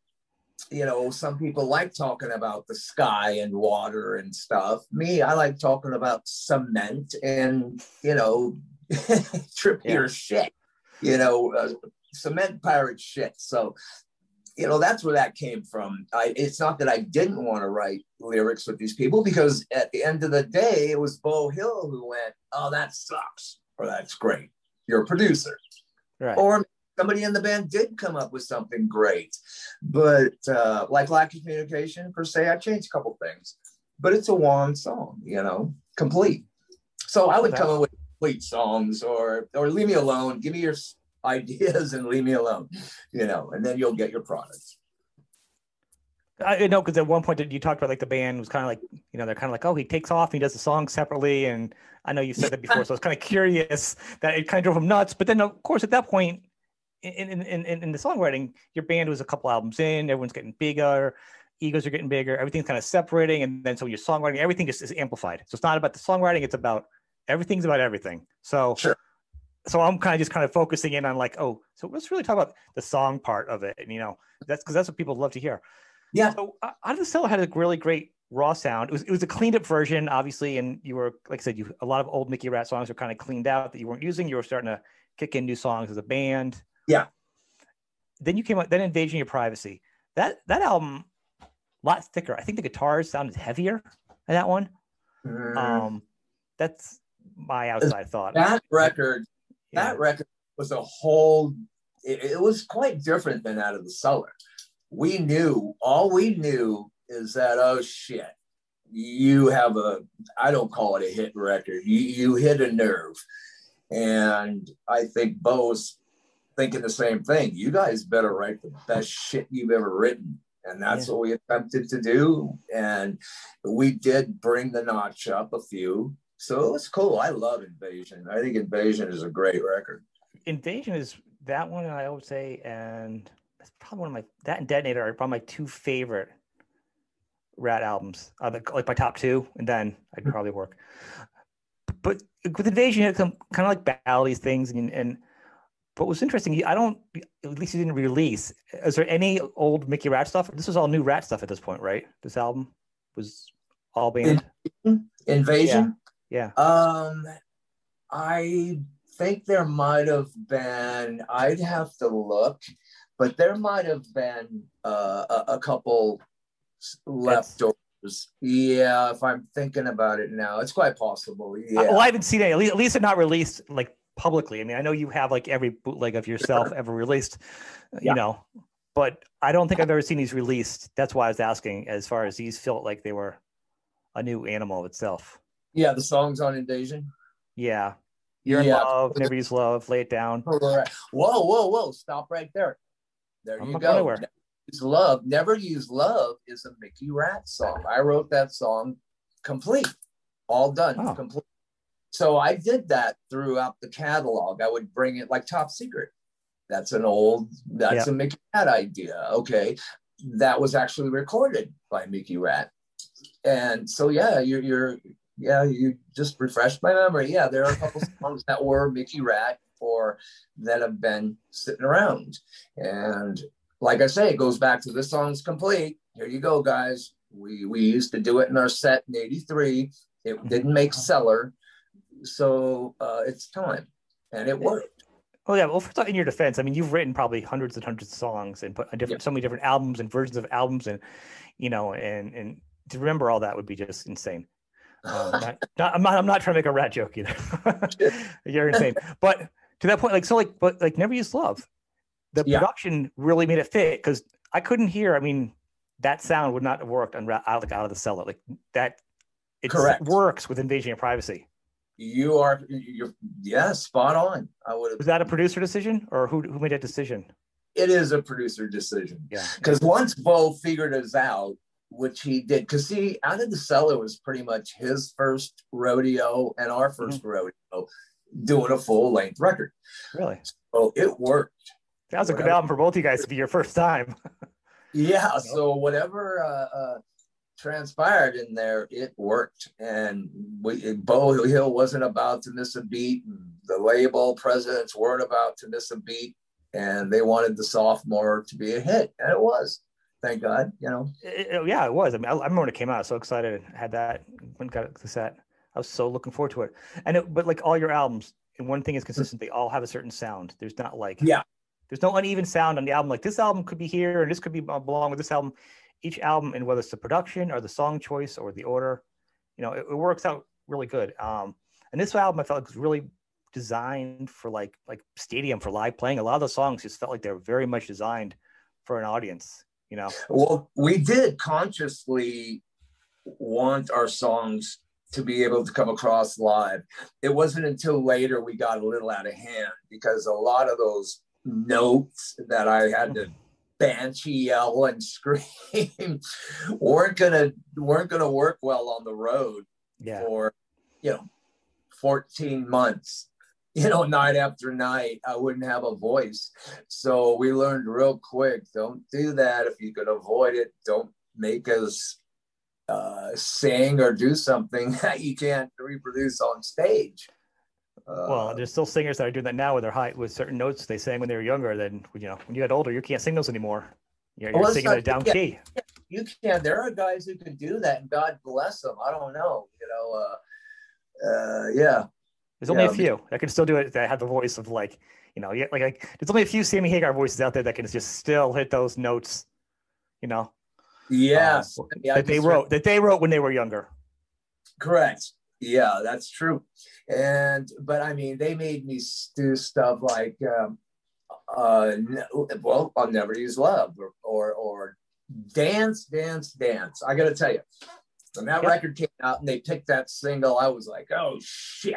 you know, some people like talking about the sky and water and stuff. Me, I like talking about cement and, you know, trippier yeah. shit, you know, uh, cement pirate shit. So, you know, that's where that came from. I, it's not that I didn't want to write lyrics with these people because at the end of the day, it was Beau Hill who went, Oh, that sucks, or that's great. You're a producer. Right. Or somebody in the band did come up with something great. But uh, like lack of communication per se, I changed a couple things. But it's a Juan song, you know, complete. So I would come up with complete songs or or leave me alone. Give me your ideas and leave me alone, you know, and then you'll get your product. I know because at one point you talked about like the band was kind of like you know they're kind of like oh he takes off and he does the song separately and I know you said that before so I was kind of curious that it kind of drove him nuts but then of course at that point in, in, in, in the songwriting, your band was a couple albums in, everyone's getting bigger, egos are getting bigger, everything's kind of separating. And then so your songwriting, everything just is amplified. So it's not about the songwriting, it's about everything's about everything. So sure. so I'm kind of just kind of focusing in on like, oh, so let's really talk about the song part of it. And you know, that's because that's what people love to hear. Yeah. So uh, Out of the Cellar had a really great raw sound. It was it was a cleaned up version, obviously, and you were like I said, you a lot of old Mickey Rat songs were kind of cleaned out that you weren't using. You were starting to kick in new songs as a band. Yeah. Then you came out, then Invasion Your Privacy. That that album, a lot thicker. I think the guitars sounded heavier in that one. Mm. Um, that's my outside thought. That record, yeah. that record was a whole. It, it was quite different than out of the cellar. We knew all we knew is that oh shit, you have a I don't call it a hit record. You you hit a nerve, and I think Beau's thinking the same thing. You guys better write the best shit you've ever written. And that's yeah. what we attempted to do. And we did bring the notch up a few. So it was cool. I love Invasion. I think Invasion is a great record. Invasion is that one I would say, and that's probably one of my that and Detonator are probably my two favorite Ratt albums. Uh, like my top two, and then I'd mm-hmm. probably work. But with Invasion, it's kind of like ballady things, and, and but what's interesting, I don't, at least you didn't release. Is there any old Mickey Ratt stuff? This was all new Ratt stuff at this point, right? This album was all band. Invasion? Yeah. yeah. Um, I think there might have been, I'd have to look, but there might have been uh, a, a, couple leftovers. Yeah, if I'm thinking about it now, it's quite possible. Yeah. Well, I haven't seen it. At least, at least not released like publicly. I mean, I know you have like every bootleg of yourself ever released, uh, yeah. you know, but I don't think I've ever seen these released. That's why I was asking as far as these felt like they were a new animal itself. Yeah, the songs on Invasion. Yeah. You're yeah. in love, never use love, lay it down. Whoa, whoa, whoa. Stop right there. There I'm you go. Never use love. Never use love is a Mickey Ratt song. I wrote that song complete, all done, oh. complete. So I did that throughout the catalog. I would bring it like Top Secret. That's an old, that's yeah. a Mickey Ratt idea. Okay. That was actually recorded by Mickey Ratt. And so, yeah, you're, you're, yeah, you just refreshed my memory. Yeah, there are a couple songs that were Mickey Ratt or that have been sitting around. And like I say, it goes back to this song's complete. Here you go, guys. We we used to do it in our set in '83. It mm-hmm. didn't make Cellar, so uh, it's time, and it worked. Oh yeah, well, first in your defense, I mean, you've written probably hundreds and hundreds of songs and put different, yeah. so many different albums and versions of albums, and you know, and and to remember all that would be just insane. Um, not, not, I'm not, I'm not trying to make a rat joke either. You're insane, but to that point, like so, like, but like, never use love. the Yeah. production really made it fit because I couldn't hear. I mean, that sound would not have worked on out like out of the cellar like that. It Correct. works with Invasion of Privacy. You are you're yeah, spot on. I would have Was that a producer decision or who who made that decision? it is a producer decision. Yeah. Because once Beau figured us out, which he did, because see, Out of the Cellar was pretty much his first rodeo and our 1st rodeo doing a full length record. Really? So it worked. That was a good album for both you guys to be your first time. Yeah. So whatever uh, uh, transpired in there, it worked. And we, Beau Hill wasn't about to miss a beat. The label presidents weren't about to miss a beat. And they wanted the sophomore to be a hit. And it was. Thank God, you know. It- it- yeah, it was. I mean, I, I remember when it came out. I was so excited. I Had that when got the set. I was so looking forward to it. And it, but like all your albums, and one thing is consistent. They all have a certain sound. There's not like Yeah. There's no uneven sound on the album. Like this album could be here, and this could be uh, belong with this album. Each album, and whether it's the production or the song choice or the order, you know, it, it works out really good. Um, and this album I felt like was really designed for like like stadium for live playing. A lot of the songs just felt like they were very much designed for an audience. You know. Well, we did consciously want our songs to be able to come across live. It wasn't until later we got a little out of hand because a lot of those notes that I had to banshee yell and scream weren't gonna weren't gonna work well on the road Yeah. for you know 14 months. You know night after night i wouldn't have a voice. So we learned real quick don't do that. If you can avoid it don't make us uh, sing or do something that you can't reproduce on stage uh, Well, there's still singers that are doing that now with their height, with certain notes they sang when they were younger. Then you know, when you get older, you can't sing those anymore. You're, you're Well, singing at a down yeah. key. you can there are guys who can do that and god bless them i don't know you know uh, uh, yeah There's only Yeah, a few that can still do it. That have the voice of like, you know, yeah, like, like there's only a few Sammy Hagar voices out there that can just still hit those notes. You know, yes uh, Yeah, that they wrote that they wrote when they were younger. Correct. Yeah, that's true. And but I mean, they made me do stuff like, um, uh, well, I'll never use love or or, or dance, dance, dance. I got to tell you, when that Yep. record came out and they picked that single, I was like, oh shit.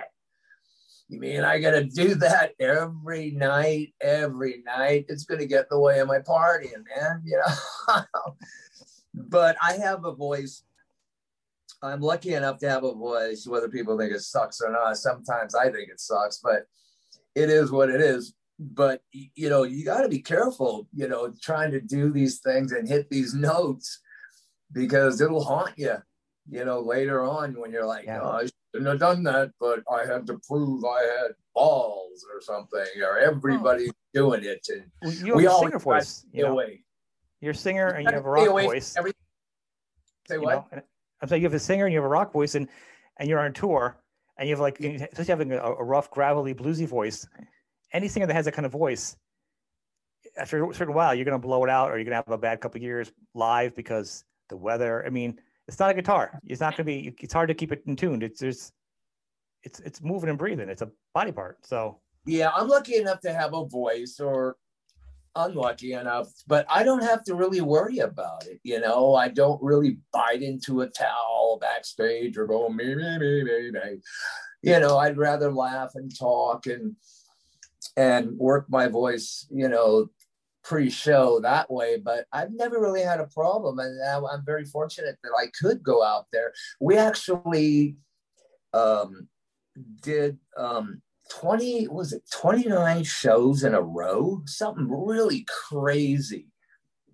You mean I got to do that every night, every night? It's going to get in the way of my partying, man. You know. but I have a voice I'm lucky enough to have a voice, whether people think it sucks or not. Sometimes I think it sucks, but it is what it is. But you know, you got to be careful, you know, trying to do these things and hit these notes because it'll haunt you, you know, later on when you're like, Yeah. oh, I shouldn't have done that, but I had to prove I had balls or something, or everybody's oh. doing it. And Well, we a all singer voice. You know, away. you're a singer and you have a rock voice. everything. Say you what? know? I'm saying you have a singer and you have a rock voice, and and you're on tour, and you have like especially having a, a rough, gravelly, bluesy voice. Any singer that has that kind of voice, after a certain while, you're gonna blow it out, or you're gonna have a bad couple of years live because the weather. I mean, it's not a guitar. It's not gonna be. It's hard to keep it in tune. It's there's, it's it's moving and breathing. It's a body part. So Yeah, I'm lucky enough to have a voice or unlucky enough, but I don't have to really worry about it. You know, I don't really bite into a towel backstage or go me, me, me, me, me. You know, I'd rather laugh and talk and and work my voice, you know, pre-show that way. But I've never really had a problem, and I'm very fortunate that I could go out there. We actually um, did um, 20 was it 29 shows in a row something really crazy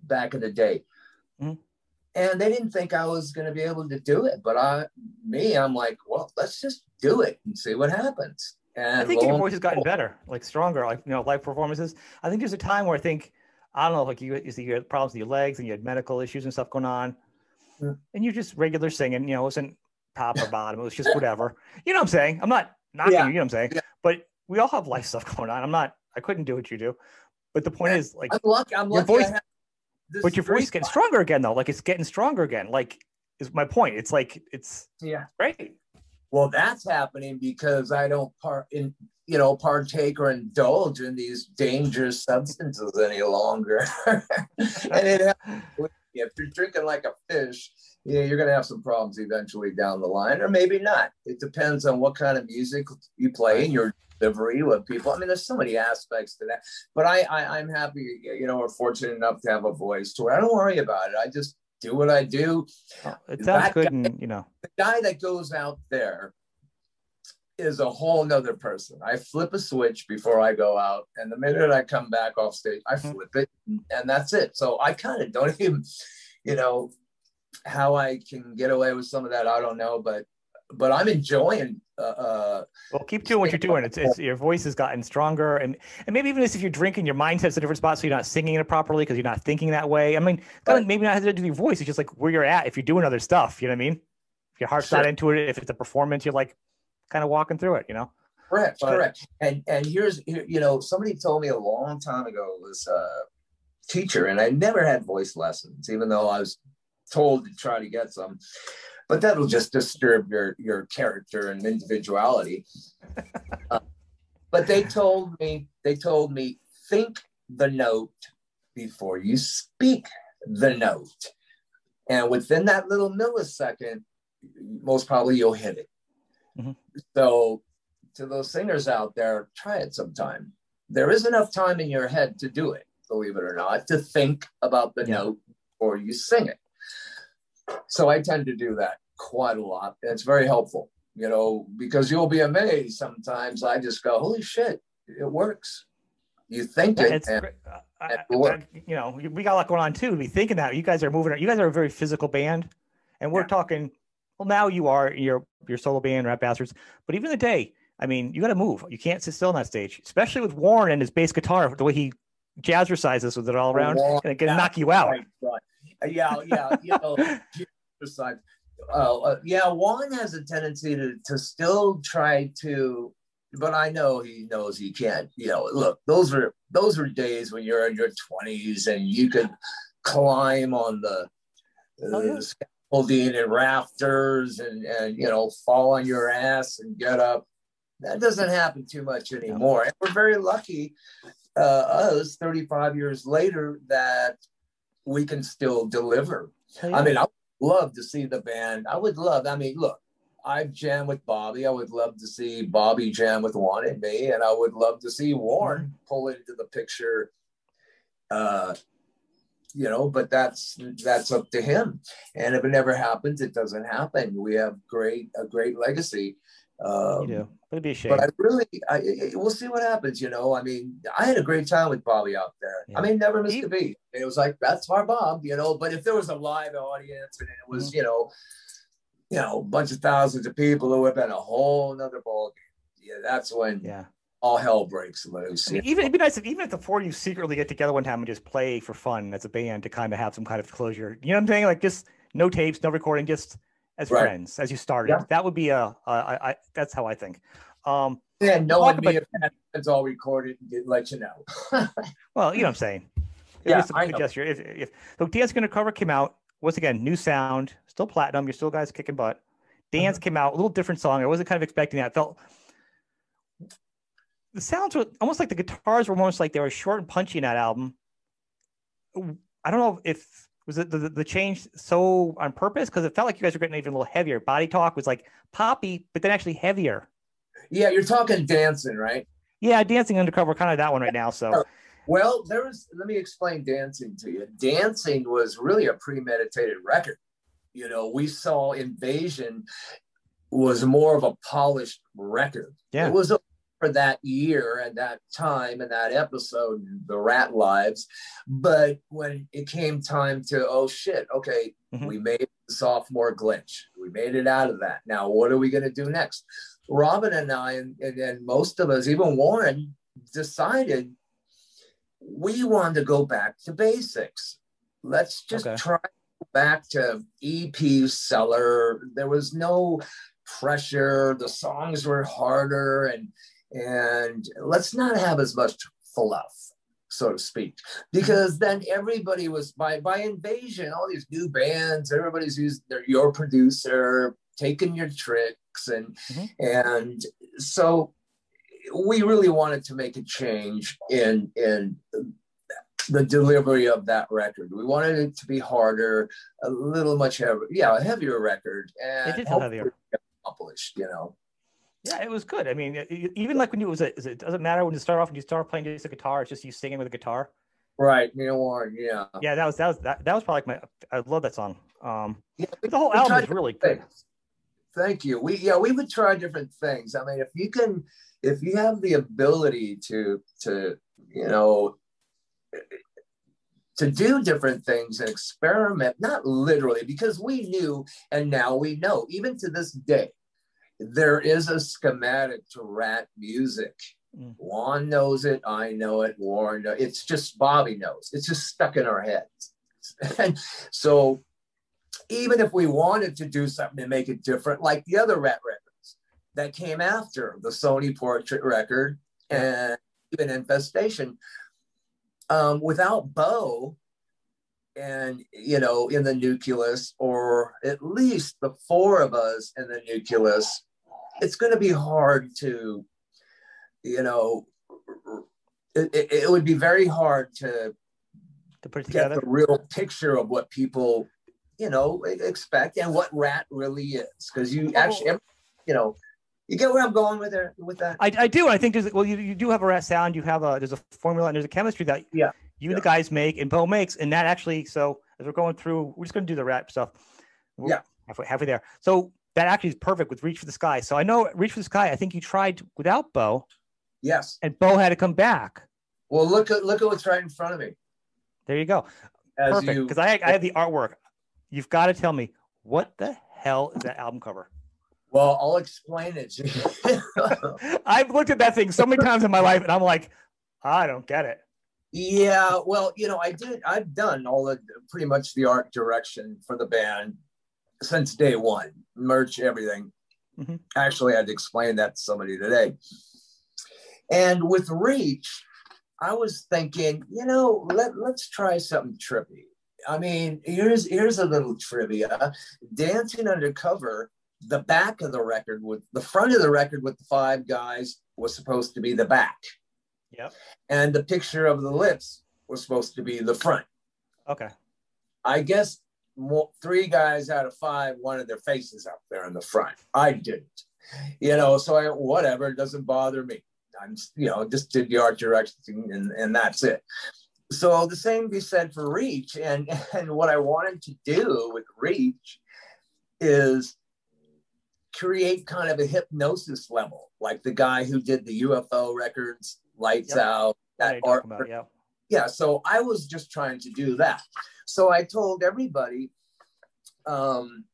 back in the day Mhm. and they didn't think i was going to be able to do it but i me i'm like well let's just do it and see what happens and I think your voice has gotten better, like stronger, like you know, live performances. I think there's a time where I think I don't know, like you you see you had problems with your legs and you had medical issues and stuff going on, Mm. and you're just regular singing. You know, it wasn't top or bottom. It was just whatever. You know what I'm saying? I'm not knocking Yeah. you. You know what I'm saying? Yeah. But we all have life stuff going on. I'm not. I couldn't do what you do. But the point Yeah. is, like, i'm lucky i'm Your lucky voice- but your voice great- getting stronger again, though. Like it's getting stronger again. Like is my point. It's like it's yeah great. Well, that's happening because I don't part in, you know, partake or indulge in these dangerous substances any longer. and it if you're drinking like a fish, you know, you're going to have some problems eventually down the line, or maybe not. It depends on what kind of music you play and your delivery with people. I mean, there's so many aspects to that. But I, I I'm happy, you know, we're fortunate enough to have a voice to where I don't worry about it. I just do what I do. It sounds that good, guy, and you know, the guy that goes out there is a whole nother person. I flip a switch before I go out, and the minute I come back off stage, I mm-hmm. flip it, and that's it. So I kind of don't even, you know, how I can get away with some of that. I don't know, but but I'm enjoying. Uh, uh, well, keep doing what you're doing. It's, it's, your voice has gotten stronger, and and maybe even if you're drinking, your mindset's a different spot, so you're not singing it properly because you're not thinking that way. I mean, kind of maybe not have to do with your voice. It's just like where you're at. If you're doing other stuff, you know what I mean. If your heart's sure. not into it, if it's a performance, you're like kind of walking through it, you know. Correct, but, correct. And and here's you know somebody told me a long time ago this uh, teacher, and I never had voice lessons, even though I was told to try to get some but that'll just disturb your your character and individuality. uh, but they told me they told me think the note before you speak the note, and within that little millisecond, most probably you'll hit it. Mm-hmm. So, to those singers out there, try it sometime. There is enough time in your head to do it, believe it or not, to think about the yeah. note before you sing it. So I tend to do that quite a lot. And it's very helpful, you know, because you'll be amazed sometimes. I just go, holy shit, it works. You think it. It's and, I, I, you know, we got a lot going on too. To be thinking that you guys are moving. You guys are a very physical band, and we're yeah. talking. Well, now you are your your solo band, Rat Bastards. But even the day, I mean, you got to move. You can't sit still on that stage, especially with Warren and his bass guitar. The way he jazzercises with it all around, oh, and it can yeah, knock you out. Right, right. Yeah, yeah, you know, uh, uh, yeah, Juan has a tendency to to still try to, but I know he knows he can't. You know, look, those were those were days when you're in your twenties and you could climb on the, oh, yeah. Scaffolding and rafters and and you know fall on your ass and get up. That doesn't happen too much anymore, and we're very lucky. Uh, us 35 years later that we can still deliver. Yeah. I mean, I would love to see the band. I would love, I mean, look, I've jammed with Bobby. I would love to see Bobby jam with Juan and me, and I would love to see Warren mm-hmm. pull into the picture. Uh, you know, but that's that's up to him. And if it never happens, it doesn't happen. We have great a great legacy. Um, you do. It'd be a shame. But I really, I, we'll see what happens. You know, I mean, I had a great time with Bobby out there. Yeah. I mean, never missed he, a beat. It was like that's our Bob, you know. But if there was a live audience and it was, mm-hmm. you know, you know, a bunch of thousands of people, it would have been a whole nother ball game. Yeah, that's when yeah. All hell breaks loose. I mean, even it'd be nice if even if the four of you secretly get together one time and just play for fun as a band to kind of have some kind of closure. You know what I'm saying? Like just no tapes, no recording, just as right. friends as you started. Yeah. That would be a, that's how I think. Um, yeah, no one me about, if all recorded didn't let you know. well, you know what I'm saying. yeah, I know. Gesture. If, if so, Dancing Undercover came out. Once again, new sound, still platinum. You're still guys kicking butt. Dance uh-huh. came out, a little different song. I wasn't kind of expecting that. I felt the sounds were almost like the guitars were almost like they were short and punchy in that album. I don't know if was it the, the change so on purpose because it felt like you guys were getting even a little heavier. Body talk was like poppy, but then actually heavier. Yeah, you're talking dancing, right? Yeah, dancing undercover, kind of that one right now. So, oh, well, there was. Let me explain dancing to you. Dancing was really a premeditated record. You know, we saw Invasion was more of a polished record. Yeah, it was a for that year and that time and that episode, the rat lives. But when it came time to, oh shit, okay, mm-hmm. we made the sophomore glitch. We made it out of that. Now, what are we going to do next? Robin and I, and, and, and most of us, even Warren, decided we wanted to go back to basics. Let's just okay. try back to EP Cellar. There was no pressure. The songs were harder and and let's not have as much fluff so to speak because then everybody was by by invasion all these new bands everybody's used their your producer taking your tricks and mm-hmm. and so we really wanted to make a change in in the delivery of that record. We wanted it to be harder, a little much heavier, yeah, a heavier record, and It did feel heavier. accomplished. You know, Yeah, it was good. I mean, even like when you was a, it doesn't matter when you start off and you start playing just a guitar, it's just you singing with a guitar. right? Neil Warren, yeah. Yeah, that was that was that, that was probably like my I love that song. Um, yeah but the whole album is really good. things. Thank you. We yeah, we would try different things. I mean, if you can, if you have the ability to to you know to do different things and experiment, not literally, because we knew and now we know, even to this day, there is a schematic to Ratt music. Mm. Juan knows it, I know it, Warren knows it's just Bobby knows. It's just stuck in our heads. and so even if we wanted to do something to make it different, like the other Ratt records that came after the Sony Portrait record and even Infestation, um, without Beau and you know in the nucleus, or at least the four of us in the nucleus, it's going to be hard to, you know, it, it, it would be very hard to To put it get together. the real picture of what people, you know, expect and what Ratt really is. Because you actually, you know, you get where I'm going with there with that. I, I do. I think there's well, you, you do have a Ratt sound. You have a there's a formula and there's a chemistry that Yeah. you Yeah. the guys make and Beau makes, and that actually. So as we're going through, we're just going to do the Ratt stuff. We're Yeah. halfway, halfway there. So that actually is perfect with Reach for the Sky. So I know Reach for the Sky. I think you tried without Beau, yes. and Beau had to come back. Well, look at look at what's right in front of me. There you go. As Perfect. Because I I have the artwork. You've got to tell me what the hell is that album cover? well, I'll explain it. I've looked at that thing so many times in my life, and I'm like, I don't get it. yeah. Well, you know, I did. I've done all the pretty much the art direction for the band since day one. Merch, everything. Mhm. Actually, I had to explain that to somebody today. And with Reach, I was thinking, you know, let, let's try something trippy. I mean, here's here's a little trivia. Dancing Undercover, the back of the record with the front of the record with the five guys was supposed to be the back. Yep. And the picture of the lips was supposed to be the front. Okay. I guess more, three guys out of five wanted their faces up there in the front. I didn't, you know. So I whatever, it doesn't bother me. I'm you know just did the art direction and, and that's it. So the same be said for Reach, and and what I wanted to do with Reach is create kind of a hypnosis level, like the guy who did the UFO records, Lights Yep. Out, that art about? Yeah. Yeah so i was just trying to do that. So i told everybody um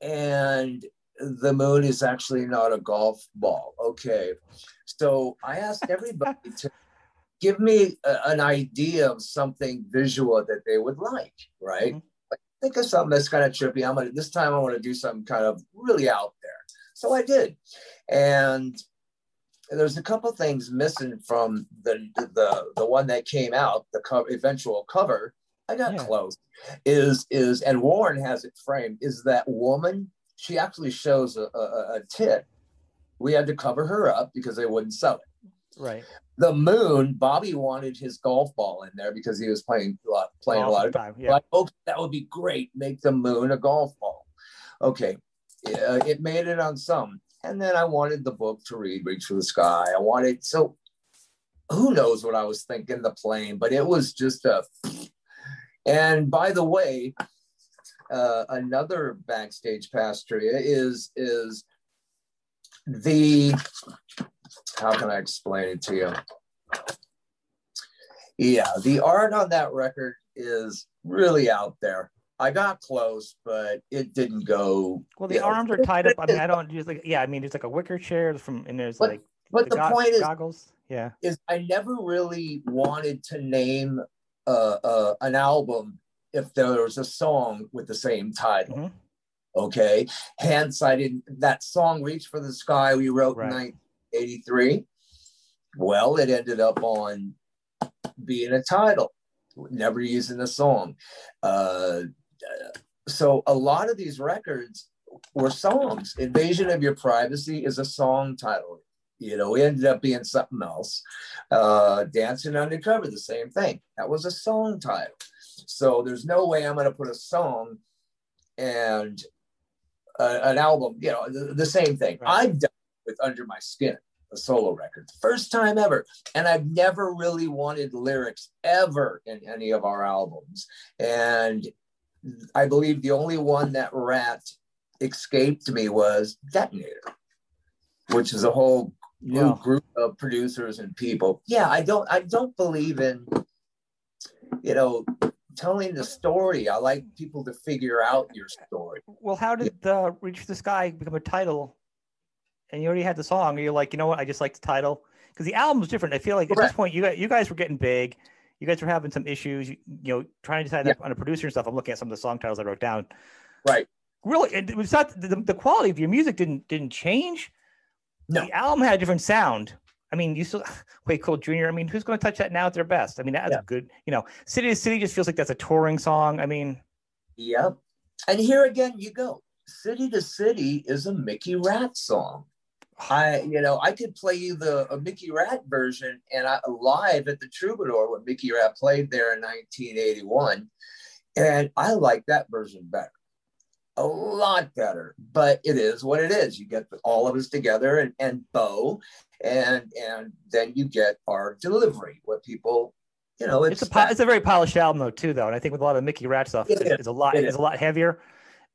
and the moon is actually not a golf ball. Okay. So i asked everybody to give me a, an idea of something visual that they would like right? Mhm. like, think of something that's kind of trippy. I'm gonna this time i want to do something kind of really out there. So i did. And there's a couple things missing from the the the one that came out, the cover, eventual cover. I got Yeah. close. Is is and Warren has it framed. Is that woman? She actually shows a, a, a tit. We had to cover her up because they wouldn't sell it. Right. The moon. Bobby wanted his golf ball in there because he was playing a lot, playing a lot of time. Yeah. like, oh, that would be great. Make the moon a golf ball. Okay. Uh, it made it on some. And then I wanted the book to read, Reach for the Sky. I wanted, so who knows what I was thinking, the plane, but it was just a. And by the way, uh, another backstage pass is is the how can I explain it to you? Yeah, the art on that record is really out there. I got close, but it didn't go. Well, the you know. arms are tied up. I mean, I don't just like. Yeah, I mean, it's like a wicker chair from, and there's But- like But the, go- point is, goggles. Yeah. is I never really wanted to name uh, uh, an album if there was a song with the same title. Mhm. Okay, hence I didn't. That song "Reach for the Sky" we wrote Right. in 1983. Well, it ended up on being a title, never using the song. Uh, so a lot of these records were songs. Invasion of Your Privacy is a song title. You know, we ended up being something else. Uh, Dancing Undercover, the same thing. That was a song title. So there's no way I'm going to put a song and uh, an album, you know, the, the same thing. Right. I've done with Under My Skin, a solo record, first time ever. And I've never really wanted lyrics ever in any of our albums. And I believe the only one that rat escaped me was Detonator, which is a whole yeah. group of producers and people. Yeah, I don't I don't believe in you know telling the story. I like people to figure out your story. Well, how did the Reach the Sky become a title? And you already had the song. You're you like, you know what? I just like the title because the album was different. I feel like Correct. at this point, you guys, you guys were getting big. You guys were having some issues. You, you know, trying to decide yeah. on a producer and stuff. I'm looking at some of the song titles I wrote down. Right. Really, it was not the, the quality of your music didn't didn't change. No. The album had a different sound. I mean, you still wait, Cole Jr. I mean, who's going to touch that now at their best? I mean, that's yeah. good. You know, City to City just feels like that's a touring song. I mean, yep. And here again, you go. City to City is a Mickey Ratt song. I, you know, I could play you the a Mickey Ratt version and I live at the Troubadour when Mickey Ratt played there in 1981, and I like that version better a lot better, but it is what it is. You get all of us together and, and Beau, and and then you get our delivery, what people, you know, it's, it's a it's a very polished album though too, though, and I think with a lot of Mickey Ratt stuff, it it's, a lot it it's a lot heavier.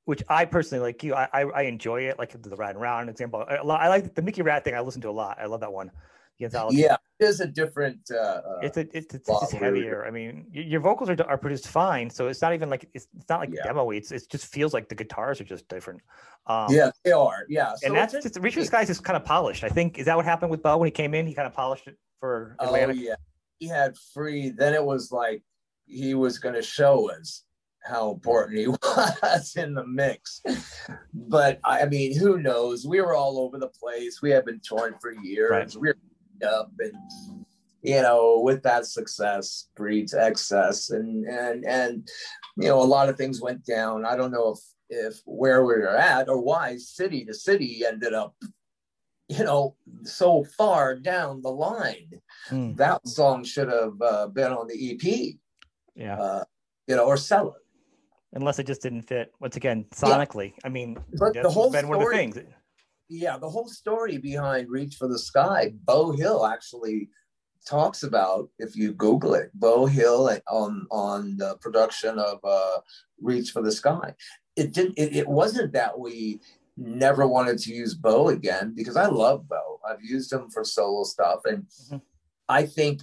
Which I personally like you, I, I enjoy it. Like the Ride Around example, I, I like the Mickey Ratt thing. I listen to a lot. I love that one. Yeah, it is a different. Uh, uh it's a, it's, it's just heavier. I mean, your vocals are, are produced fine, so it's not even like it's, it's not like yeah. demo. It's it just feels like the guitars are just different. Um, yeah, they are. Yeah, so and that's just the Skies is kind of polished. I think is that what happened with Beau when he came in? He kind of polished it for Atlantic. Oh yeah, he had free. Then it was like he was going to show us how important he was in the mix. But I mean, who knows? We were all over the place. We had been touring for years. Right. We were up and you know with that success breeds excess and and and you know a lot of things went down i don't know if if where we were at or why city to city ended up you know so far down the line mm. that song should have uh, been on the ep yeah uh, you know or sell it unless it just didn't fit once again sonically yeah. i mean but the whole been story, one of the things yeah, the whole story behind Reach for the Sky, Beau Hill actually talks about if you Google it, Beau Hill on on the production of uh, Reach for the Sky. It didn't. It, it wasn't that we never wanted to use Beau again because I love Beau. I've used him for solo stuff, and mm-hmm. I think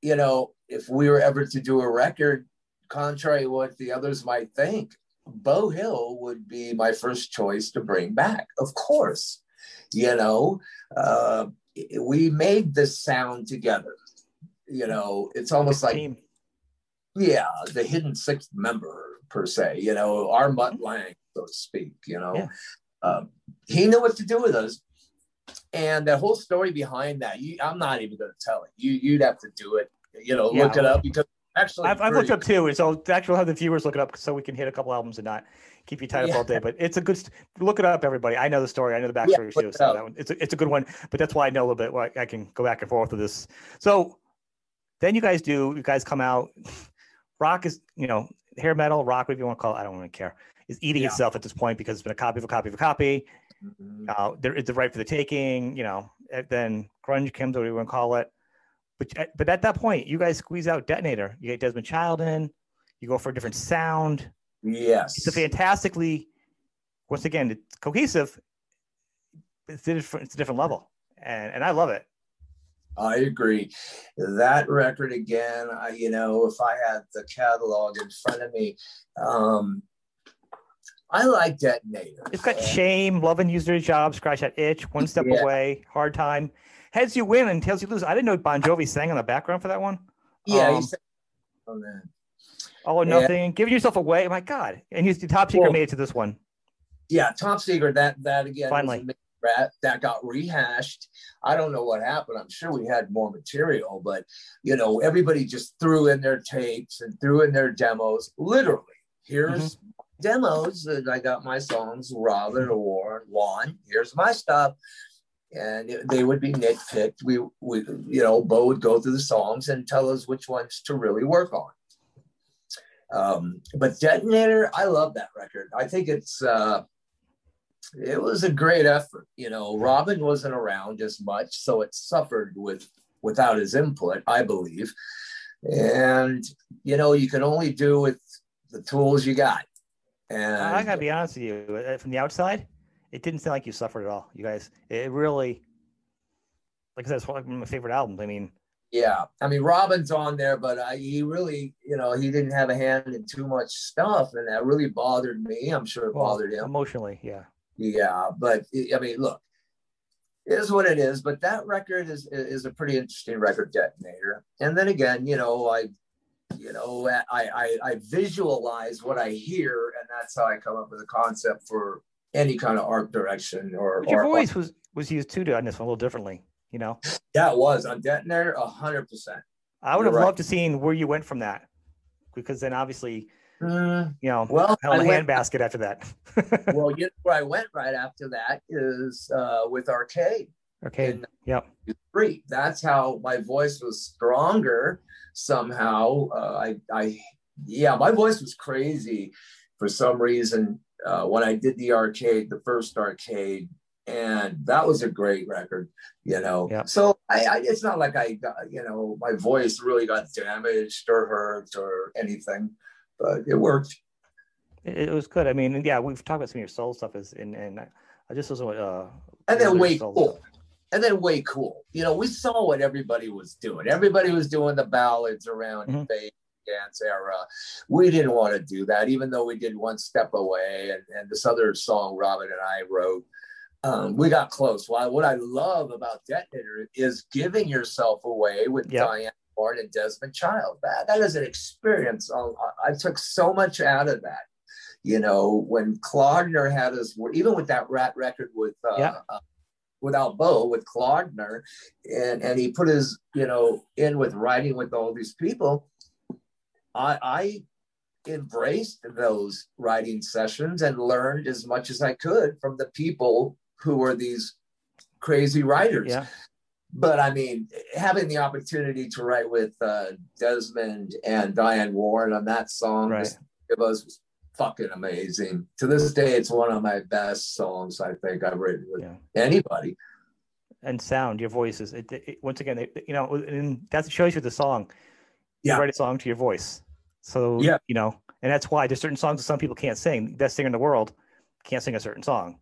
you know if we were ever to do a record, contrary to what the others might think, Beau Hill would be my first choice to bring back. Of course, you know, uh, we made this sound together. You know, it's almost like, team. yeah, the hidden sixth member per se. You know, our Mutt mm-hmm. So to speak. You know, yeah. um, he knew what to do with us, and the whole story behind that. You, I'm not even going to tell it. You, you'd have to do it. You know, yeah, look it up because actually, I've, I've looked up too. So actually, we'll have the viewers look it up so we can hit a couple albums and not keep you tied up all day. But it's a good st- look it up, everybody. I know the story. I know the backstory yeah, too. So that one, it's a, it's a good one. But that's why I know a little bit. Well, I can go back and forth with this. So then you guys do. You guys come out. Rock is you know hair metal, rock, whatever you want to call it. I don't really care. Is eating yeah. itself at this point because it's been a copy of a copy of a copy. Mm-hmm. Uh, there is the right for the taking. You know, then grunge comes, whatever you want to call it. But uh, but at that point, you guys squeeze out detonator. You get Desmond Child in. You go for a different sound. Yes. It's a fantastically, once again, it's cohesive. It's a different, it's a different level. And, and I love it. I agree. That record again, I, you know, if I had the catalog in front of me, um, I like Detonator. It's got shame, love loving user job, scratch that itch, one step yeah. away, hard time. Heads you win and tails you lose. I didn't know Bon Jovi sang on the background for that one. Yeah, um, on that all or nothing, yeah. giving yourself away. My God! And he's the top secret well, made it to this one. Yeah, top secret. That that again. Finally, that got rehashed. I don't know what happened. I'm sure we had more material, but you know, everybody just threw in their tapes and threw in their demos. Literally, here's mm-hmm. demos that I got my songs. Robin Warren, Juan. Here's my stuff. And they would be nitpicked. We, we, you know, Beau would go through the songs and tell us which ones to really work on. Um, but Detonator, I love that record. I think it's uh, it was a great effort. You know, Robin wasn't around as much, so it suffered with without his input, I believe. And you know, you can only do with the tools you got. And I gotta be honest with you, uh, from the outside, it didn't sound like you suffered at all. You guys, it really, like I said, it's one of my favorite albums. I mean, yeah, I mean Robin's on there, but I, he really, you know, he didn't have a hand in too much stuff, and that really bothered me. I'm sure it well, bothered him emotionally. Yeah, yeah, but I mean, look, it is what it is. But that record is is a pretty interesting record, Detonator. And then again, you know, I, you know, I I, I visualize what I hear, and that's how I come up with a concept for any kind of art direction or. But your or, voice was was used too on this one a little differently. You know. Yeah, it was on Detonator, hundred percent. I would You're have right. loved to seen where you went from that, because then obviously Mm, you know, well, held a handbasket after that. well, you know where I went right after that is uh, with Arcade. Arcade. Yep. Three. That's how my voice was stronger somehow. Uh, I, I, yeah, my voice was crazy for some reason uh, when I did the arcade, the first arcade, and that was a great record, you know. Yep. So I, I, it's not like I got, you know, my voice really got damaged or hurt or anything but it worked. It, it was good. I mean, yeah, we've talked about some of your soul stuff, is and and I just wasn't. uh. And then way cool. Stuff. And then way cool. You know, we saw what everybody was doing. Everybody was doing the ballads around mm-hmm. Dance era. We didn't want to do that, even though we did one step away. And, and this other song Robin and I wrote, um, we got close. Well, what I love about Detonator is giving yourself away with yep. Diane Warren and Desmond Child. That, that is an experience. I took so much out of that. You know, when Claudner had his, even with that ratt record with, uh, yeah. uh, without Beau, with Claudner, and, and he put his, you know, in with writing with all these people, I, I embraced those writing sessions and learned as much as I could from the people who were these crazy writers. Yeah but I mean, having the opportunity to write with uh, Desmond and Diane Warren on that song right. it was fucking amazing. To this day, it's one of my best songs I think I've written with yeah. anybody. And sound, your voice is it, it, once again, it, you know, and that shows you the song. Yeah. Write a song to your voice. So, yeah. you know, and that's why there's certain songs that some people can't sing. Best singer in the world can't sing a certain song.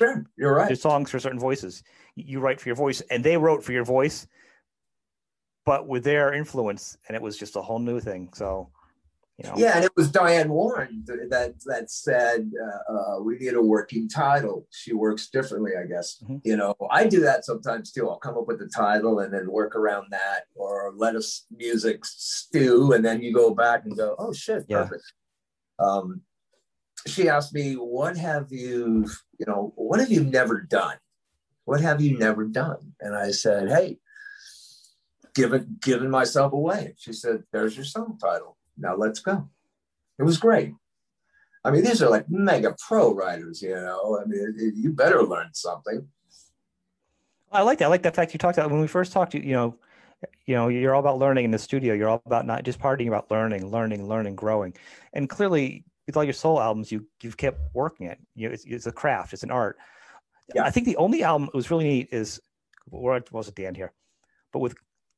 Sure, you're right. There's songs for certain voices. You write for your voice, and they wrote for your voice, but with their influence, and it was just a whole new thing. So, you know. Yeah, and it was Diane Warren that that said uh, uh, we need a working title. She works differently, I guess. Mm-hmm. You know, I do that sometimes too. I'll come up with the title and then work around that, or let us music stew, and then you go back and go, oh shit, yeah. perfect. Um, she asked me, "What have you, you know, what have you never done? What have you never done?" And I said, "Hey, given given myself away." She said, "There's your song title. Now let's go." It was great. I mean, these are like mega pro writers, you know. I mean, you better learn something. I like that. I like the fact you talked about when we first talked. You know, you know, you're all about learning in the studio. You're all about not just partying, about learning, learning, learning, growing. And clearly, with all your soul albums, you you've kept working it. You know, it's, it's a craft, it's an art. Yeah. I think the only album that was really neat is we're almost at the end here, but with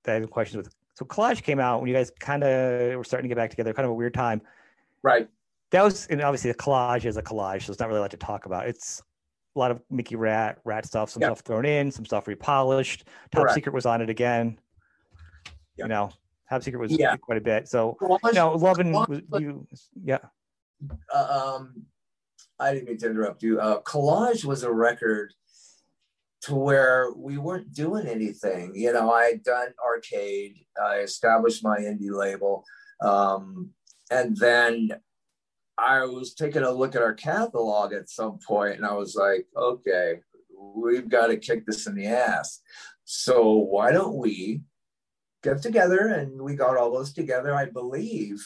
have questions with so collage came out when you guys kind of were starting to get back together, kind of a weird time. Right. That was and obviously the collage is a collage, so it's not really a lot to talk about. It's a lot of Mickey Ratt, Ratt stuff, some yeah. stuff thrown in, some stuff repolished. Top Correct. Secret was on it again. Yeah. You know, Top Secret was yeah. quite a bit. So collage, you know, loving was, you, yeah. Uh, um, I didn't mean to interrupt you. Uh, Collage was a record to where we weren't doing anything. You know, I had done arcade, I established my indie label, um, and then I was taking a look at our catalog at some point, and I was like, okay, we've got to kick this in the ass. So why don't we get together? And we got all those together, I believe.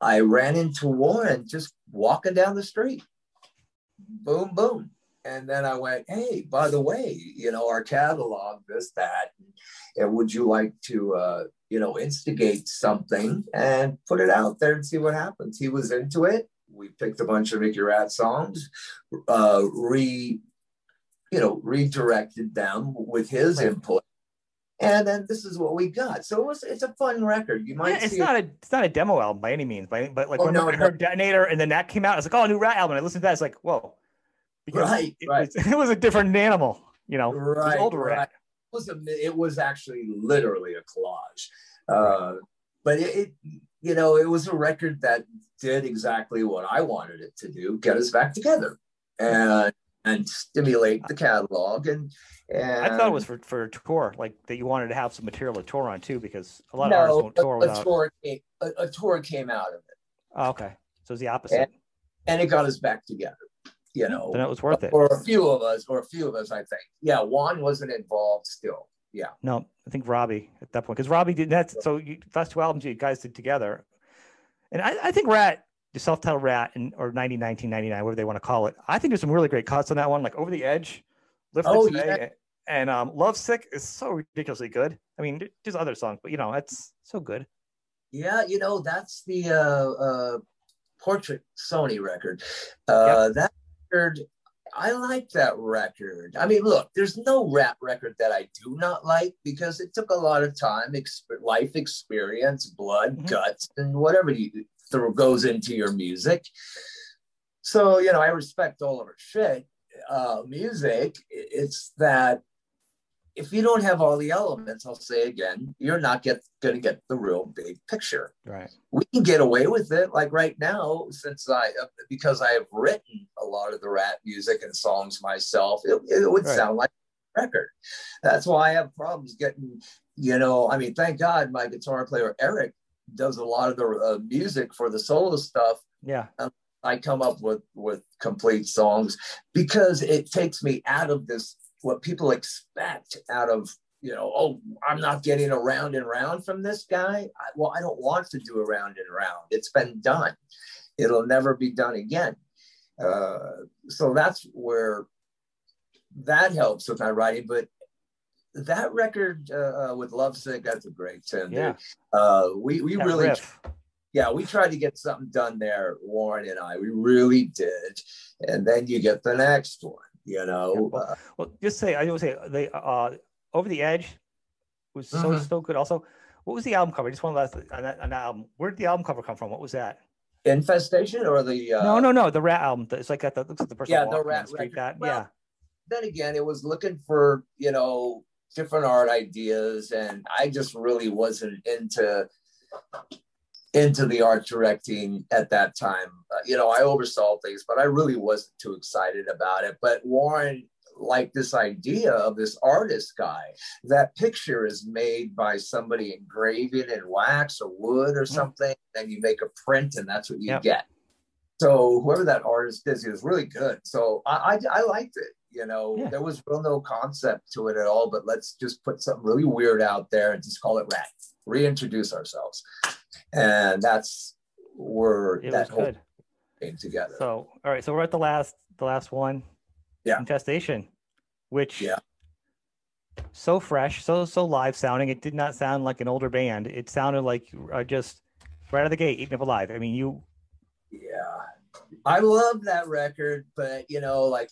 I ran into Warren just walking down the street. Boom, boom. And then I went, hey, by the way, you know, our catalog, this, that, and would you like to, uh, you know, instigate something and put it out there and see what happens? He was into it. We picked a bunch of Mickey Ratt songs, uh, re, you know, redirected them with his Right. input. And then this is what we got. So it was, it's a fun record. You might Yeah, it's see not a it's not a demo album by any means, but but like Oh, when no, I no. heard Detonator and then that came out, I was like, oh, a new ratt album. I listened to that, it's like, whoa, because Right, it, right. Was, it was a different animal, you know, it was Right, older right. ratt. it was a, it was actually literally a collage. Uh, but it, it, you know, it was a record that did exactly what I wanted it to do: get us back together and and stimulate the catalog. And and I thought it was for for a tour, like that you wanted to have some material to tour on too, because a lot of artists no, won't tour a, a tour came, a, a tour came out of it, Oh, okay, so it's the opposite. and it got us back together. You know, then it was worth it. or a few of us, or a few of us, I think. Yeah, Juan wasn't involved still. Yeah. No, I think Robbie at that point because Robbie did that. So you, last two albums you guys did together, and I, I think Ratt, the self-titled Ratt, and or 90, 1999, whatever they want to call it. I think there's some really great cuts on that one, like Over the Edge, Lifted Oh, Today, and um, Love Sick is so ridiculously good. I mean, there's other songs, but you know, it's so good. Yeah, you know, that's the uh, uh, Portrait Sony record. Uh, That record, I like that record. I mean, look, there's no ratt record that I do not like because it took a lot of time, exp- life experience, blood, Mhm. guts, and whatever you throw goes into your music. So, you know, I respect all of her shit. Uh, music, it's that if you don't have all the elements, I'll say again, you're not get going to get the real big picture. Right. We can get away with it, like right now, since I uh, because I have written a lot of the ratt music and songs myself. It, it would Right. sound like a record. That's why I have problems getting, you know. I mean, thank God my guitar player Eric does a lot of the uh, music for the solo stuff. Yeah. I come up with with complete songs because it takes me out of this what people expect out of you know oh I'm not getting a round and round from this guy I, well I don't want to do a round and round it's been done it'll never be done again uh, so that's where that helps with my writing but that record uh, uh, with Lovesick that's a great tune. Yeah. uh, we we That really riff. yeah, we tried to get something done there, Warren and I. We really did. And then you get the next one, you know. Yeah, well, Uh, Well, just say I would say they uh over the edge was so Mhm. so good. Also, what was the album cover? Just one last on that, on that album. Where did the album cover come from? What was that? Infestation or the uh, no, no, no. The Ratt album. It's like that. That looks like the person Yeah, the Ratt the street. That Well, yeah. Then again, it was looking for you know different art ideas, and I just really wasn't into into the art directing at that time. Uh, you know, I oversaw things, but I really wasn't too excited about it. But Warren liked this idea of this artist guy. That picture is made by somebody engraving in wax or wood or Mm. something, and you make a print, and that's what you Yep. get. So whoever that artist is, he was really good. So I, I, I liked it. You know, Yeah. there was real no concept to it at all. But let's just put something really weird out there and just call it Ratt. Reintroduce ourselves, and that's where It that whole good. came together. So all right, so we're at the last the last one. Yeah. Infestation, which Yeah. so fresh, so so live sounding. It did not sound like an older band. It sounded like are just right out of the gate, eating up alive. I mean, you Yeah. I love that record, but you know, like,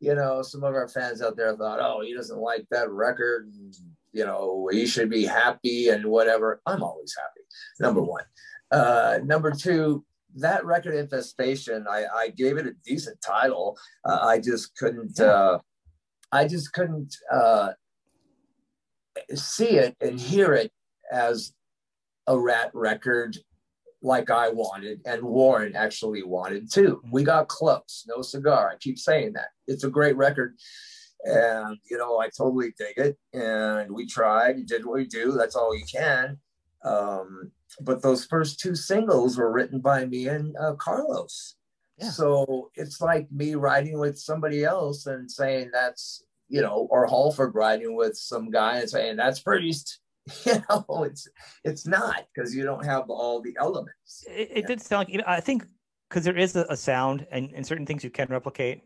you know, some of our fans out there thought, oh, he doesn't like that record. And, you know, he should be happy and whatever. I'm always happy. Number one. Uh, number two, that record infestation, I, I gave it a decent title. Uh, I just couldn't, uh, I just couldn't uh, see it and hear it as a ratt record like I wanted, and Warren actually wanted too. We got close. No cigar. I keep saying that. It's a great record. And, you know, I totally dig it. And we tried, did what we do. That's all you can. Um, but those first two singles were written by me and uh, Carlos. Yeah. So it's like me writing with somebody else and saying that's, you know, or Halford riding with some guy and saying that's Priest. You know, it's it's not because you don't have all the elements. it, it did sound like you know, I think because there is a, a sound and, and certain things you can replicate.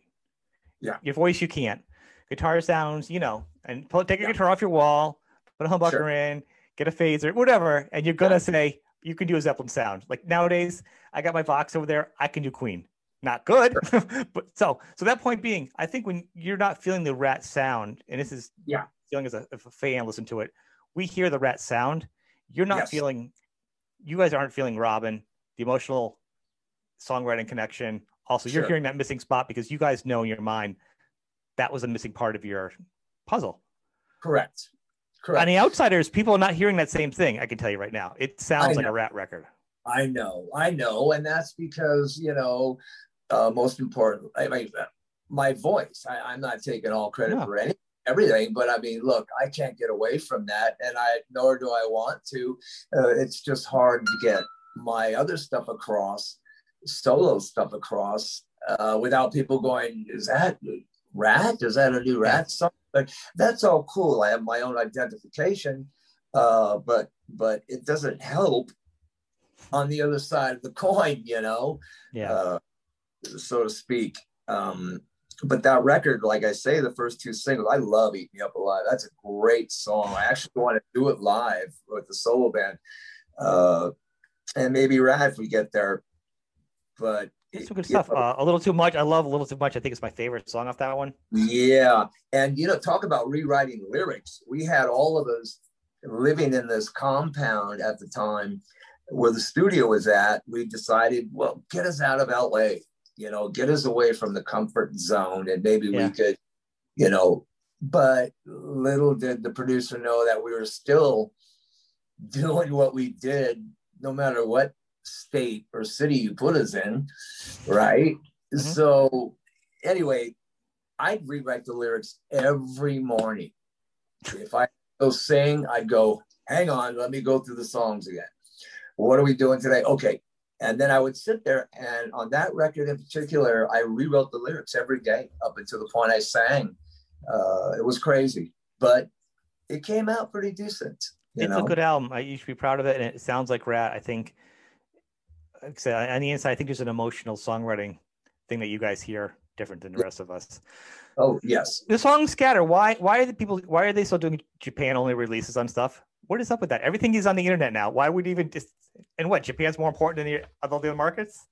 Yeah. Your voice, you can't. Guitar sounds, you know, and pull, take a yeah. guitar off your wall, put a humbucker sure. in, get a phaser, whatever, and you're gonna say you can do a Zeppelin sound. Like nowadays, I got my Vox over there. I can do Queen. Not good, but so so that point being, I think when you're not feeling the ratt sound, and this is yeah, feeling as a, a fan listen to it, we hear the ratt sound. You're not yes. feeling. You guys aren't feeling Robin, the emotional songwriting connection. Also, sure. you're hearing that missing spot because you guys know in your mind that was a missing part of your puzzle. Correct. Correct. On the outsiders, people are not hearing that same thing. I can tell you right now. It sounds like a ratt record. I know, I know, and that's because you know, uh, most important. I mean, my voice. I, am not taking all credit no. for any everything, but I mean, look, I can't get away from that, and I nor do I want to. Uh, it's just hard to get my other stuff across, solo stuff across, uh, without people going, "Is that Ratt? Is that a new ratt song?" But that's all cool. I have my own identification, uh, but but it doesn't help on the other side of the coin, you know, yeah, uh, so to speak. Um, but that record, like I say, the first two singles, I love "Eat Me Up Alive." That's a great song. I actually want to do it live with the solo band, uh, and maybe Ratt if we get there. But some good stuff. Uh, a little too much. I love a little too much. I think it's my favorite song off that one. Yeah, and you know, talk about rewriting lyrics. We had all of us living in this compound at the time where the studio was at. We decided, well, get us out of LA. You know, get us away from the comfort zone, and maybe yeah. we could, you know. But little did the producer know that we were still doing what we did, no matter what state or city you put us in, right? Mm-hmm. So, anyway, I'd rewrite the lyrics every morning. If I go sing, I'd go, hang on, let me go through the songs again. What are we doing today? Okay. And then I would sit there, and on that record in particular, I rewrote the lyrics every day up until the point I sang. Uh, it was crazy, but it came out pretty decent. it's know? a good album. I, you should be proud of it, and it sounds like Ratt. I think like uh, on the inside, I think there's an emotional songwriting thing that you guys hear different than the rest of us. Oh yes. The song Scatter. Why? Why are the people? Why are they still doing Japan only releases on stuff? What is up with that? Everything is on the internet now. Why would even just? And what? Japan's more important than the other markets?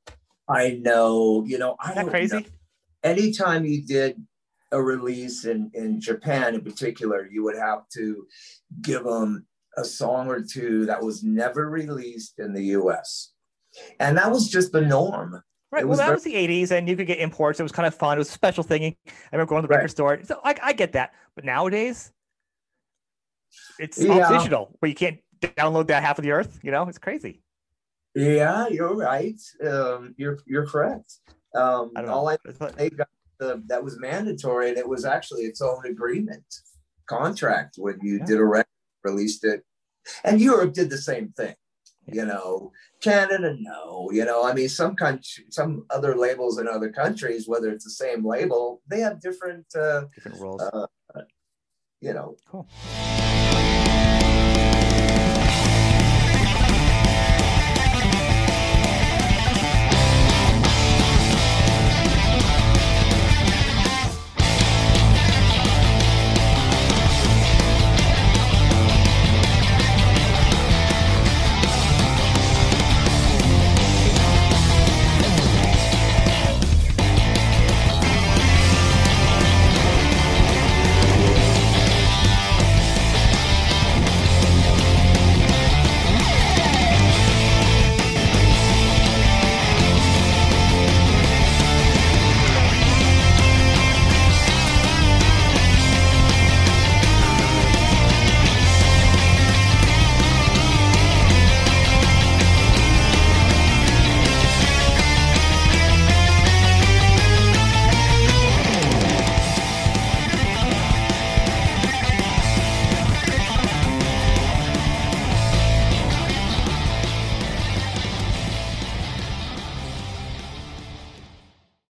I know. You know, Is I crazy. Know. Anytime you did a release in in Japan, in particular, you would have to give them a song or two that was never released in the U.S and that was just the norm. Right. well, that very- was the '80s, and you could get imports. It was kind of fun. It was a special thing. I remember going to the record store. So I, I get that, but nowadays, it's yeah. all digital, where you can't download that half of the earth. You know, it's crazy. Yeah, you're right. Um, you're you're correct. Um, I all I they got the, that was mandatory, and it was actually its own agreement contract when you yeah. did a record, released it, and Europe did the same thing you know canada no you know i mean some country some other labels in other countries whether it's the same label they have different uh different roles uh, you know. Cool